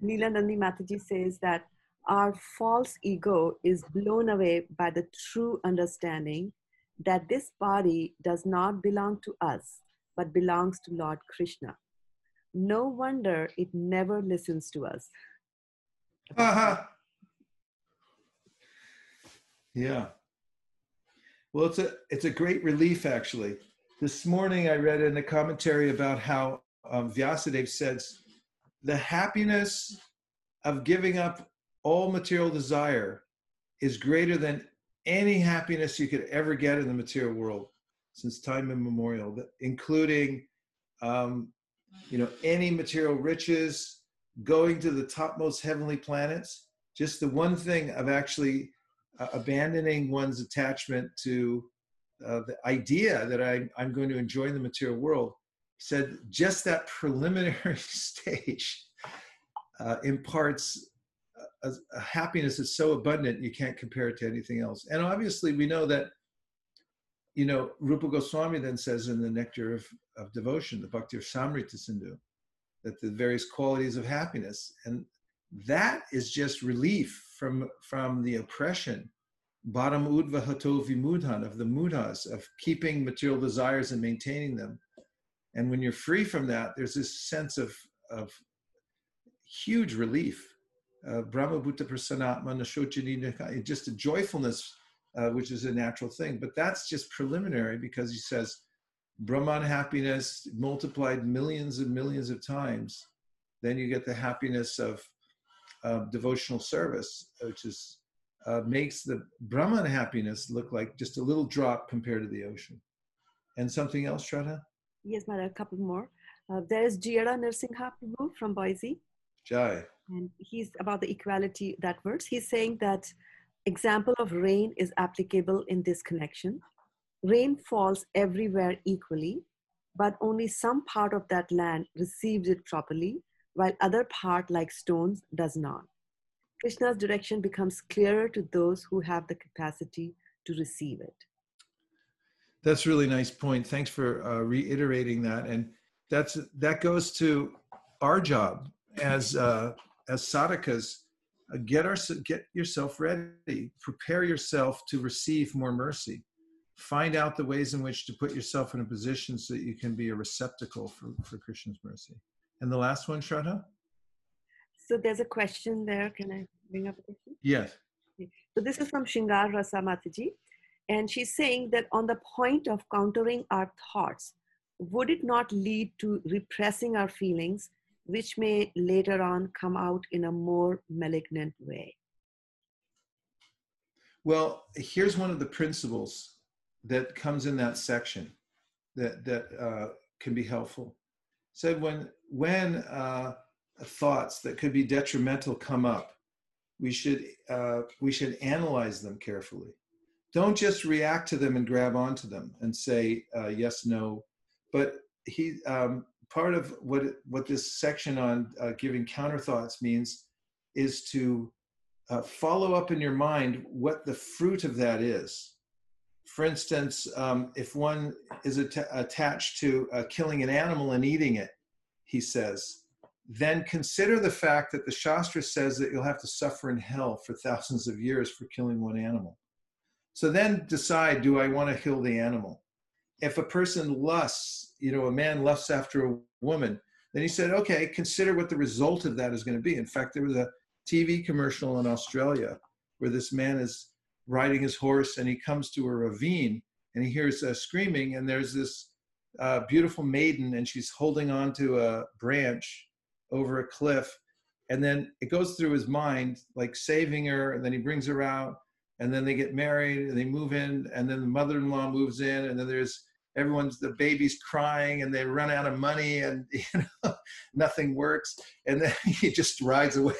Neela Nandi Mataji says that our false ego is blown away by the true understanding that this body does not belong to us, but belongs to Lord Krishna. No wonder it never listens to us. Uh-huh. Yeah. Well, it's a it's a great relief actually. This morning I read in the commentary about how um, Vyasadeva says the happiness of giving up all material desire is greater than any happiness you could ever get in the material world since time immemorial, including, um, you know, any material riches, going to the topmost heavenly planets. Just the one thing of actually uh, abandoning one's attachment to uh, the idea that I, I'm going to enjoy the material world said just that preliminary stage uh, imparts a, a, happiness that's so abundant you can't compare it to anything else. And obviously, we know that, you know, Rupa Goswami then says in the Nectar of, of Devotion, the Bhakti Rasamrita Sindhu, that the various qualities of happiness, and that is just relief from from the oppression, bottom udva hato vimudhan of the mudhas of keeping material desires and maintaining them and when you're free from that, there's this sense of, of huge relief. Uh, Brahma Bhuta Prasanatma Nashochini, just a joyfulness, uh, which is a natural thing. But that's just preliminary because he says Brahman happiness multiplied millions and millions of times. Then you get the happiness of uh, devotional service, which is uh, makes the Brahman happiness look like just a little drop compared to the ocean. And something else, Shraddha? Yes, Mara, a couple more. Uh, there's Jiyara Narsingha Prabhu from Boise. Jai. And he's about the equality, that verse. He's saying that example of rain is applicable in this connection. Rain falls everywhere equally, but only some part of that land receives it properly, while other part, like stones, does not. Krishna's direction becomes clearer to those who have the capacity to receive it. That's really nice point. Thanks for uh, reiterating that. And that's that goes to our job as uh, as sadhakas. Uh, get our get yourself ready. Prepare yourself to receive more mercy. Find out the ways in which to put yourself in a position so that you can be a receptacle for, for Krishna's mercy. And the last one, Shraddha? So there's a question there. Can I bring up a question? Yes. So this is from Shingar Rasa Mataji. And she's saying that on the point of countering our thoughts, would it not lead to repressing our feelings, which may later on come out in a more malignant way? Well, here's one of the principles that comes in that section that that uh, can be helpful. Said when when uh, thoughts that could be detrimental come up, we should uh, we should analyze them carefully. Don't just react to them and grab onto them and say uh, yes, no. But he um, part of what what this section on uh, giving counter thoughts means is to uh, follow up in your mind what the fruit of that is. For instance, um, if one is at- attached to uh, killing an animal and eating it, he says, then consider the fact that the Shastra says that you'll have to suffer in hell for thousands of years for killing one animal. So then decide do I want to kill the animal? If a person lusts, you know, a man lusts after a woman, then he said, okay, consider what the result of that is going to be. In fact, there was a TV commercial in Australia where this man is riding his horse and he comes to a ravine and he hears uh, screaming and there's this uh, beautiful maiden and she's holding on to a branch over a cliff and then it goes through his mind like saving her and then he brings her out and then they get married and they move in and then the mother-in-law moves in and then there's everyone's the baby's crying and they run out of money and you know nothing works and then he just rides away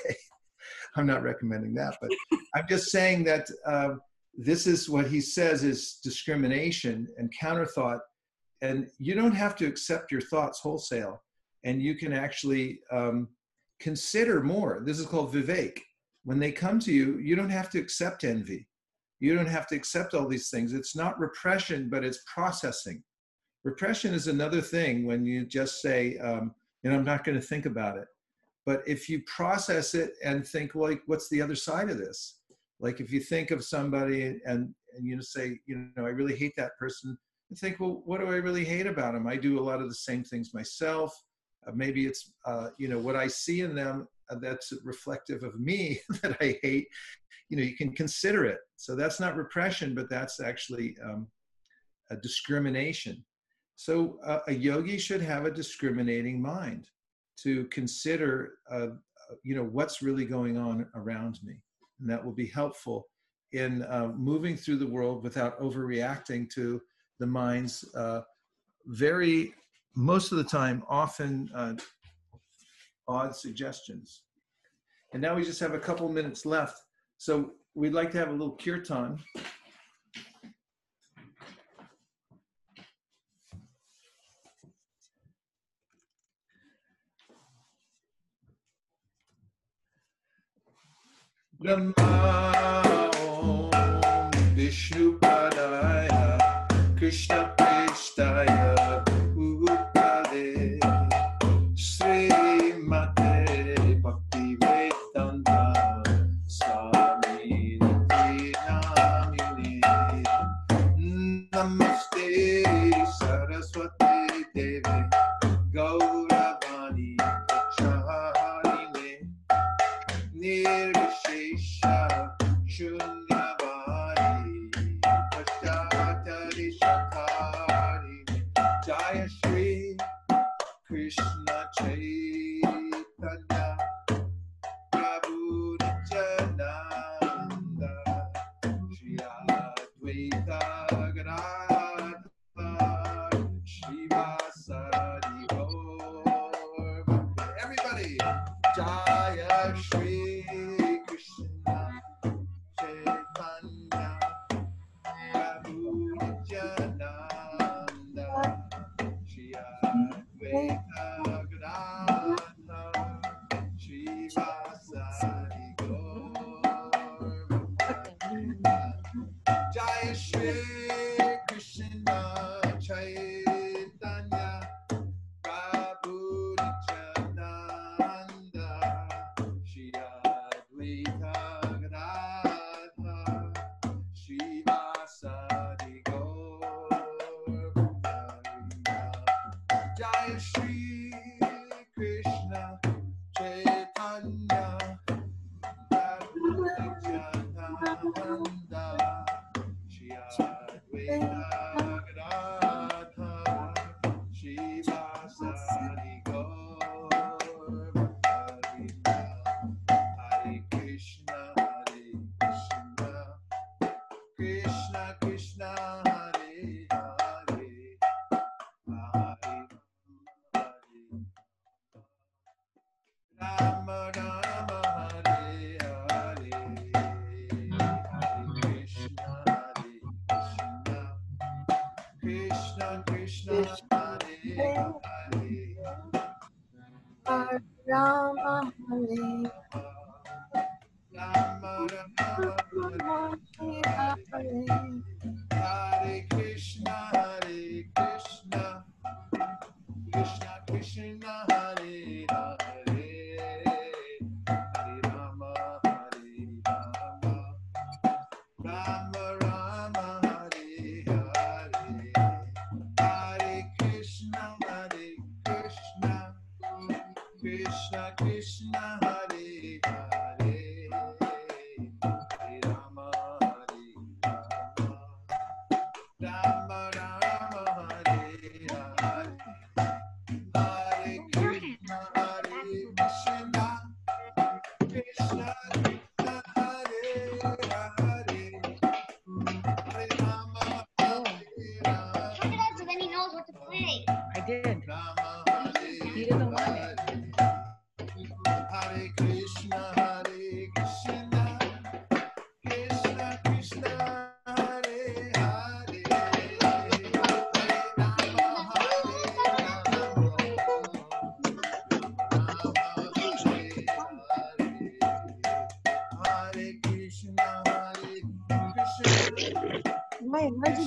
i'm not recommending that but i'm just saying that uh, this is what he says is discrimination and counter thought and you don't have to accept your thoughts wholesale. And you can actually um, consider more. This is called vivek. When they come to you you don't have to accept envy. You don't have to accept all these things. It's not repression but it's processing. Repression is another thing when you just say um, you know i'm not going to think about it but if you process it and think like what's the other side of this? Like if you think of somebody and and you say you know i really hate that person and think well what do i really hate about them? I do a lot of the same things myself. Uh, maybe it's uh, you know what i see in them uh, that's reflective of me that i hate. You know you can consider it. So that's not repression but that's actually um, a discrimination. So uh, a yogi should have a discriminating mind to consider uh, you know what's really going on around me and that will be helpful in uh, moving through the world without overreacting to the mind's very most of the time, often uh, odd suggestions. And now we just have a couple minutes left. So we'd like to have a little kirtan. Brahma Om Vishnu Padaya Krishna Prishtaya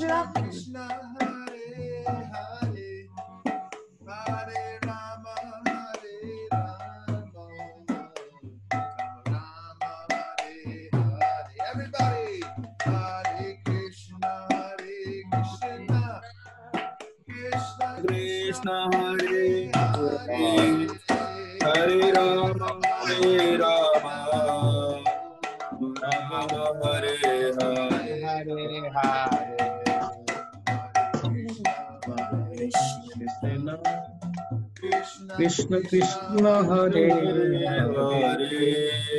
Krishna. Krishna Hare Hare.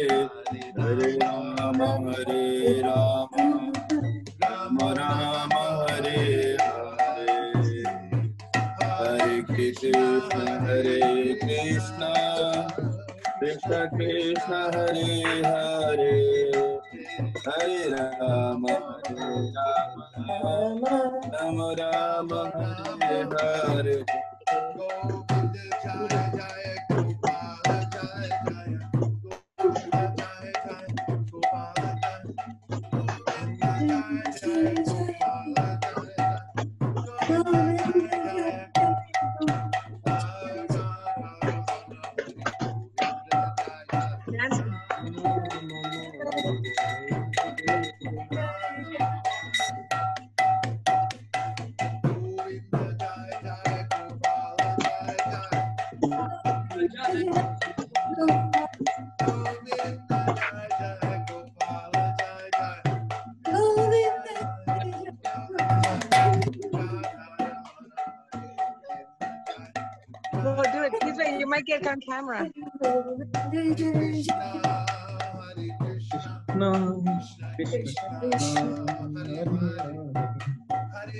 Krishna, Krishna Krishna,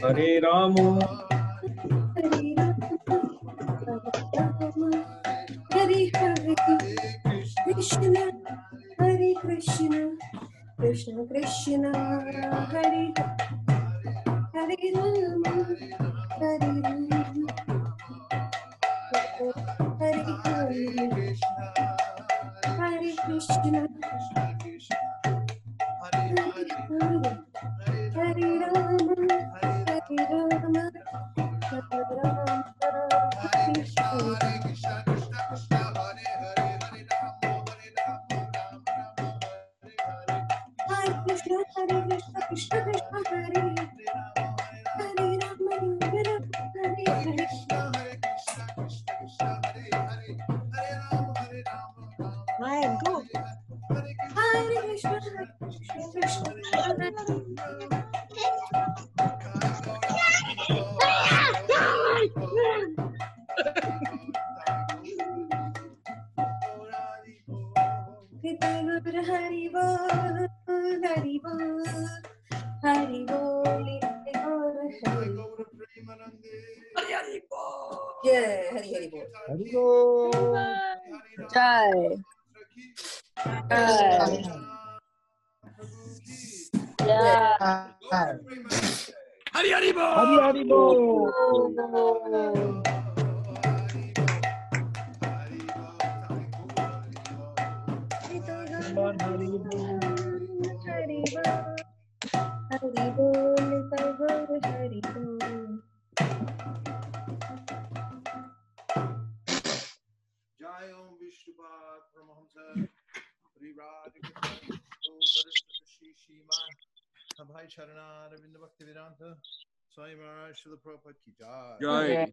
Hare Rama, Hare Hare, Krishna, Hare Krishna, Krishna Krishna. Swami Maharaj Srila Prabhupada Ki Jai Jai.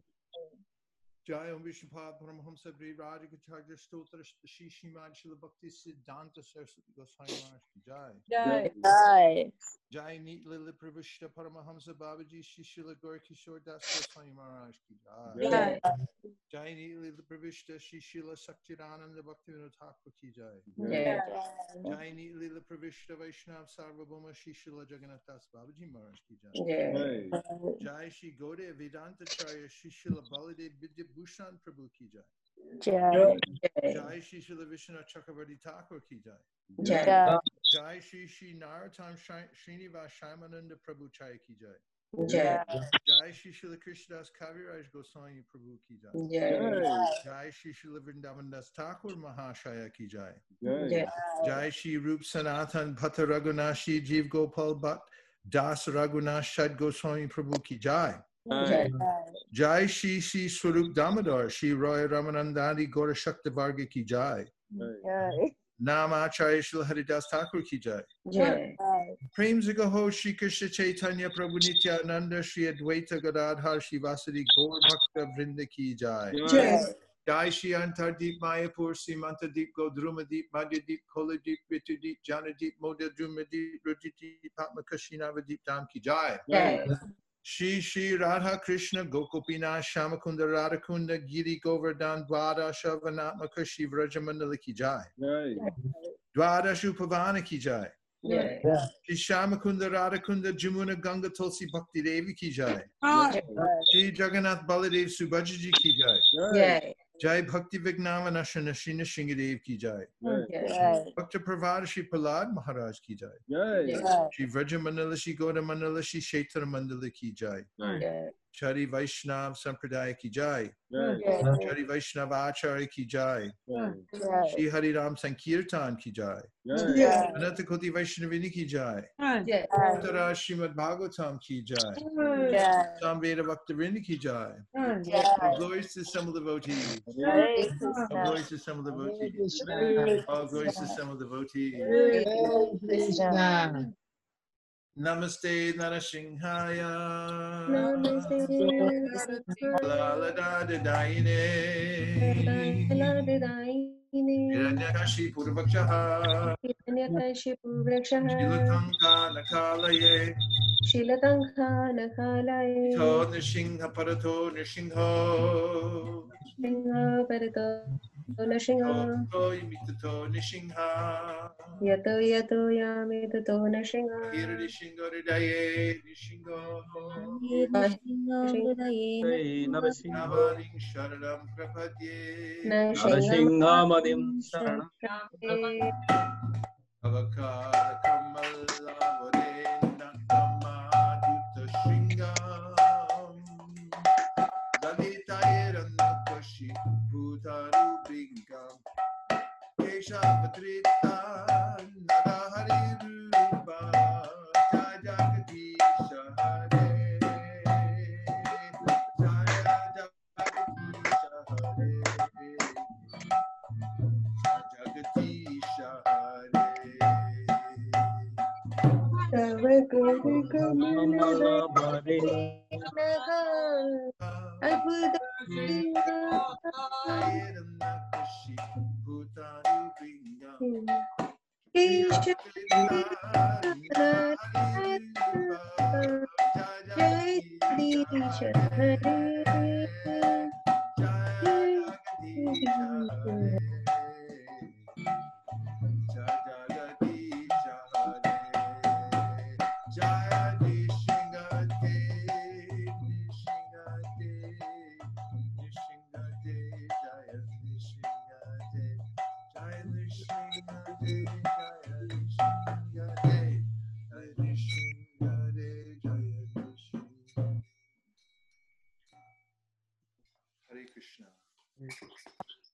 Jai Om Vishnupat Paramahamsa Sri Radhika Charja Stotra Shri Shriman Srila Bhakti Siddhanta Saraswati Goswami Maharaj Ki Jai Jai. Jai. Jai Neat Lila Pravishta Paramahamsa Babaji Shri Srila Gaur Kishore Das Goswami Maharaj Ki Jai Jai. Jai Neatly Pravishta Shri Shila Sakchirananda Bhaktivinoda Thakur Ki Jai. Jai. Jai Neatly Pravishta Vaishnav Sarvabhauma Shri Shila Jagannath Das Babaji Maharaj Ki Jai. Jai. Jai Shri Gaudiya Vedanta Charya Shri Shila Baladev Vidya Bhushan Prabhu Ki Jai. Jai. Jai. Jai Shri Srila Vishnu Chakravarti Thakur Ki Jai. Jai. Jai Shri Shri Narottam Shri- Srinivas Shyamananda Prabhu Chai Ki Jai. Jai. Jai Shri Srila Krishnadas Kaviraj Goswami Prabhu Ki Jai. Jai. Jai Shri Srila Vrindavan Das Thakur Mahashaya Ki Jai. Jai. Jai Shri Rup Sanatan Bhatta Raghunashi Jeev Gopal Bhatt Das Raghunath Shad Goswami Prabhu Ki Jai. Jai. Jai Shri Shri Swarup Damodar Shri Roy Ramanandani Gaura Shakta Varga Ki Jai. Jai. Nam Acharya Shri Haridas Thakur Ki Jai. Jai. Prem Zagaho Shri Krishna Chaitanya Prabhu Nityananda Shri Advaita Gadadhar Shri Vasadi Gaur Bhakta Vrinda Ki Jai. Jai. Jai Shri Antardeep Mayapur Simanta Deep Godrumadeep Madhyadeep Koladeep Ritudeep Janadeep Moda Drumadeep Rujideep Patmakashinavadeep Dham Ki Jai. Jai. Shri Shri Radha Krishna Gokopina Shyamakunda Radhakunda Giri Govardhan Dwada Shavanatmaka Shri Vrajamandala Ki Jai. Dwada Shupavana Ki Jai. Jai. Shri Shyamakunda Radhakunda Jamuna Ganga Tulsi Bhakti Devi Ki Jai. Shri Jagannath Baladev Subhaji Ki Jai. Jai. Jai Bhakti Vignama Nashana Shrina Shingadev Ki Jai. Jai. Bhakta Pravada Shri Prahlad Maharaj Ki Jai. Jai. Shri Vraja Mandala Shri Goda Mandala Shri Chari Vaishnav Sampradaya Ki Jai. Chari Vaishnav Acharya Ki Jai. Shri Hari Ram Sankirtan Ki Jai. Ananta Koti Vaishnavini Ki Jai. Uttara Srimad Bhagavatam Ki Jai. Samveda Bhaktivinoda Ki Jai. All glories to some of the devotees. All glories to some of the devotees. Hare All glories to some of the devotees. Namaste Narashinghaya. Namaste. Laladadadaine. Hiranyakashi Purvakshaha. Shilatanka Nakalaye. Shilatankhanakalaya To Nishingha Parato Nishingho. Shingha Nashinga To Yimitato Nishingha. Yato Yato Yami Tato Nashinga Hirishingo Ridaye Nishingo. Navaring Sharanam Prapadye. Narasingamadim Saranam. Avakara Kamala Vadena Shingam Lalitayeranakashi Bhutaru Trigam Kesha Patrita Nagahari Rupa Jaya Jagatisha Hare Jagatisha Hare Hare Jagatisha Hare Jagatisha Jai Shri Shri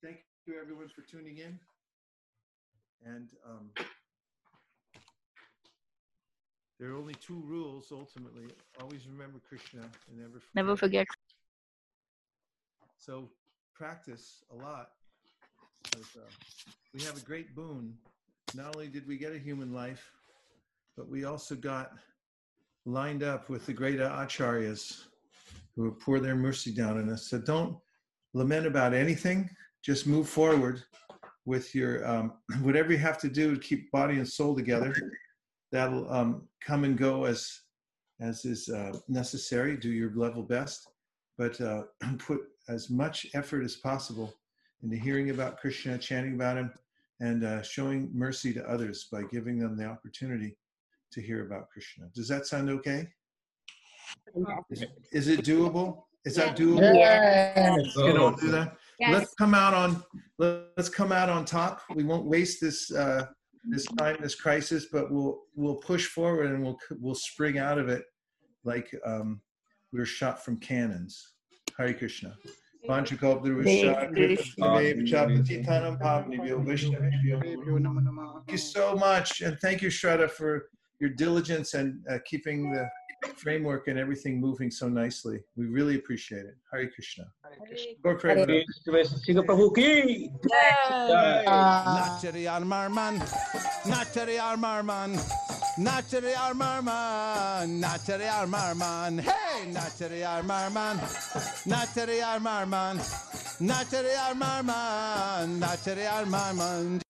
Thank you, everyone, for tuning in. And um, there are only two rules ultimately. Always remember Krishna and never forget. Never forget. So practice a lot. because, uh, we have a great boon. Not only did we get a human life, but we also got lined up with the great acharyas who will pour their mercy down on us. So don't lament about anything. Just move forward with your um, whatever you have to do to keep body and soul together. That'll um, come and go as as is uh, necessary. Do your level best, but uh, put as much effort as possible into hearing about Krishna, chanting about him, and uh, showing mercy to others by giving them the opportunity to hear about Krishna. Does that sound okay? Is, is it doable? Is that doable? Yes. You can all do that. Yes. Let's come out on let's come out on top. We won't waste this uh, this time, this crisis, but we'll we'll push forward and we'll we'll spring out of it like um, we were shot from cannons. Hare Krishna. Thank you so much, and thank you, Shraddha, for your diligence and uh, keeping the framework and everything moving so nicely. We really appreciate it. Hare Krishna. Gaur Premanand. Shiva Prabhu ki. Nachari Armarman, Nachari Armarman, Nachari Armarman, Nachari Armarman, hey, Nachari Armarman, Nachari Armarman, Nachari Armarman, Nachari Armarman.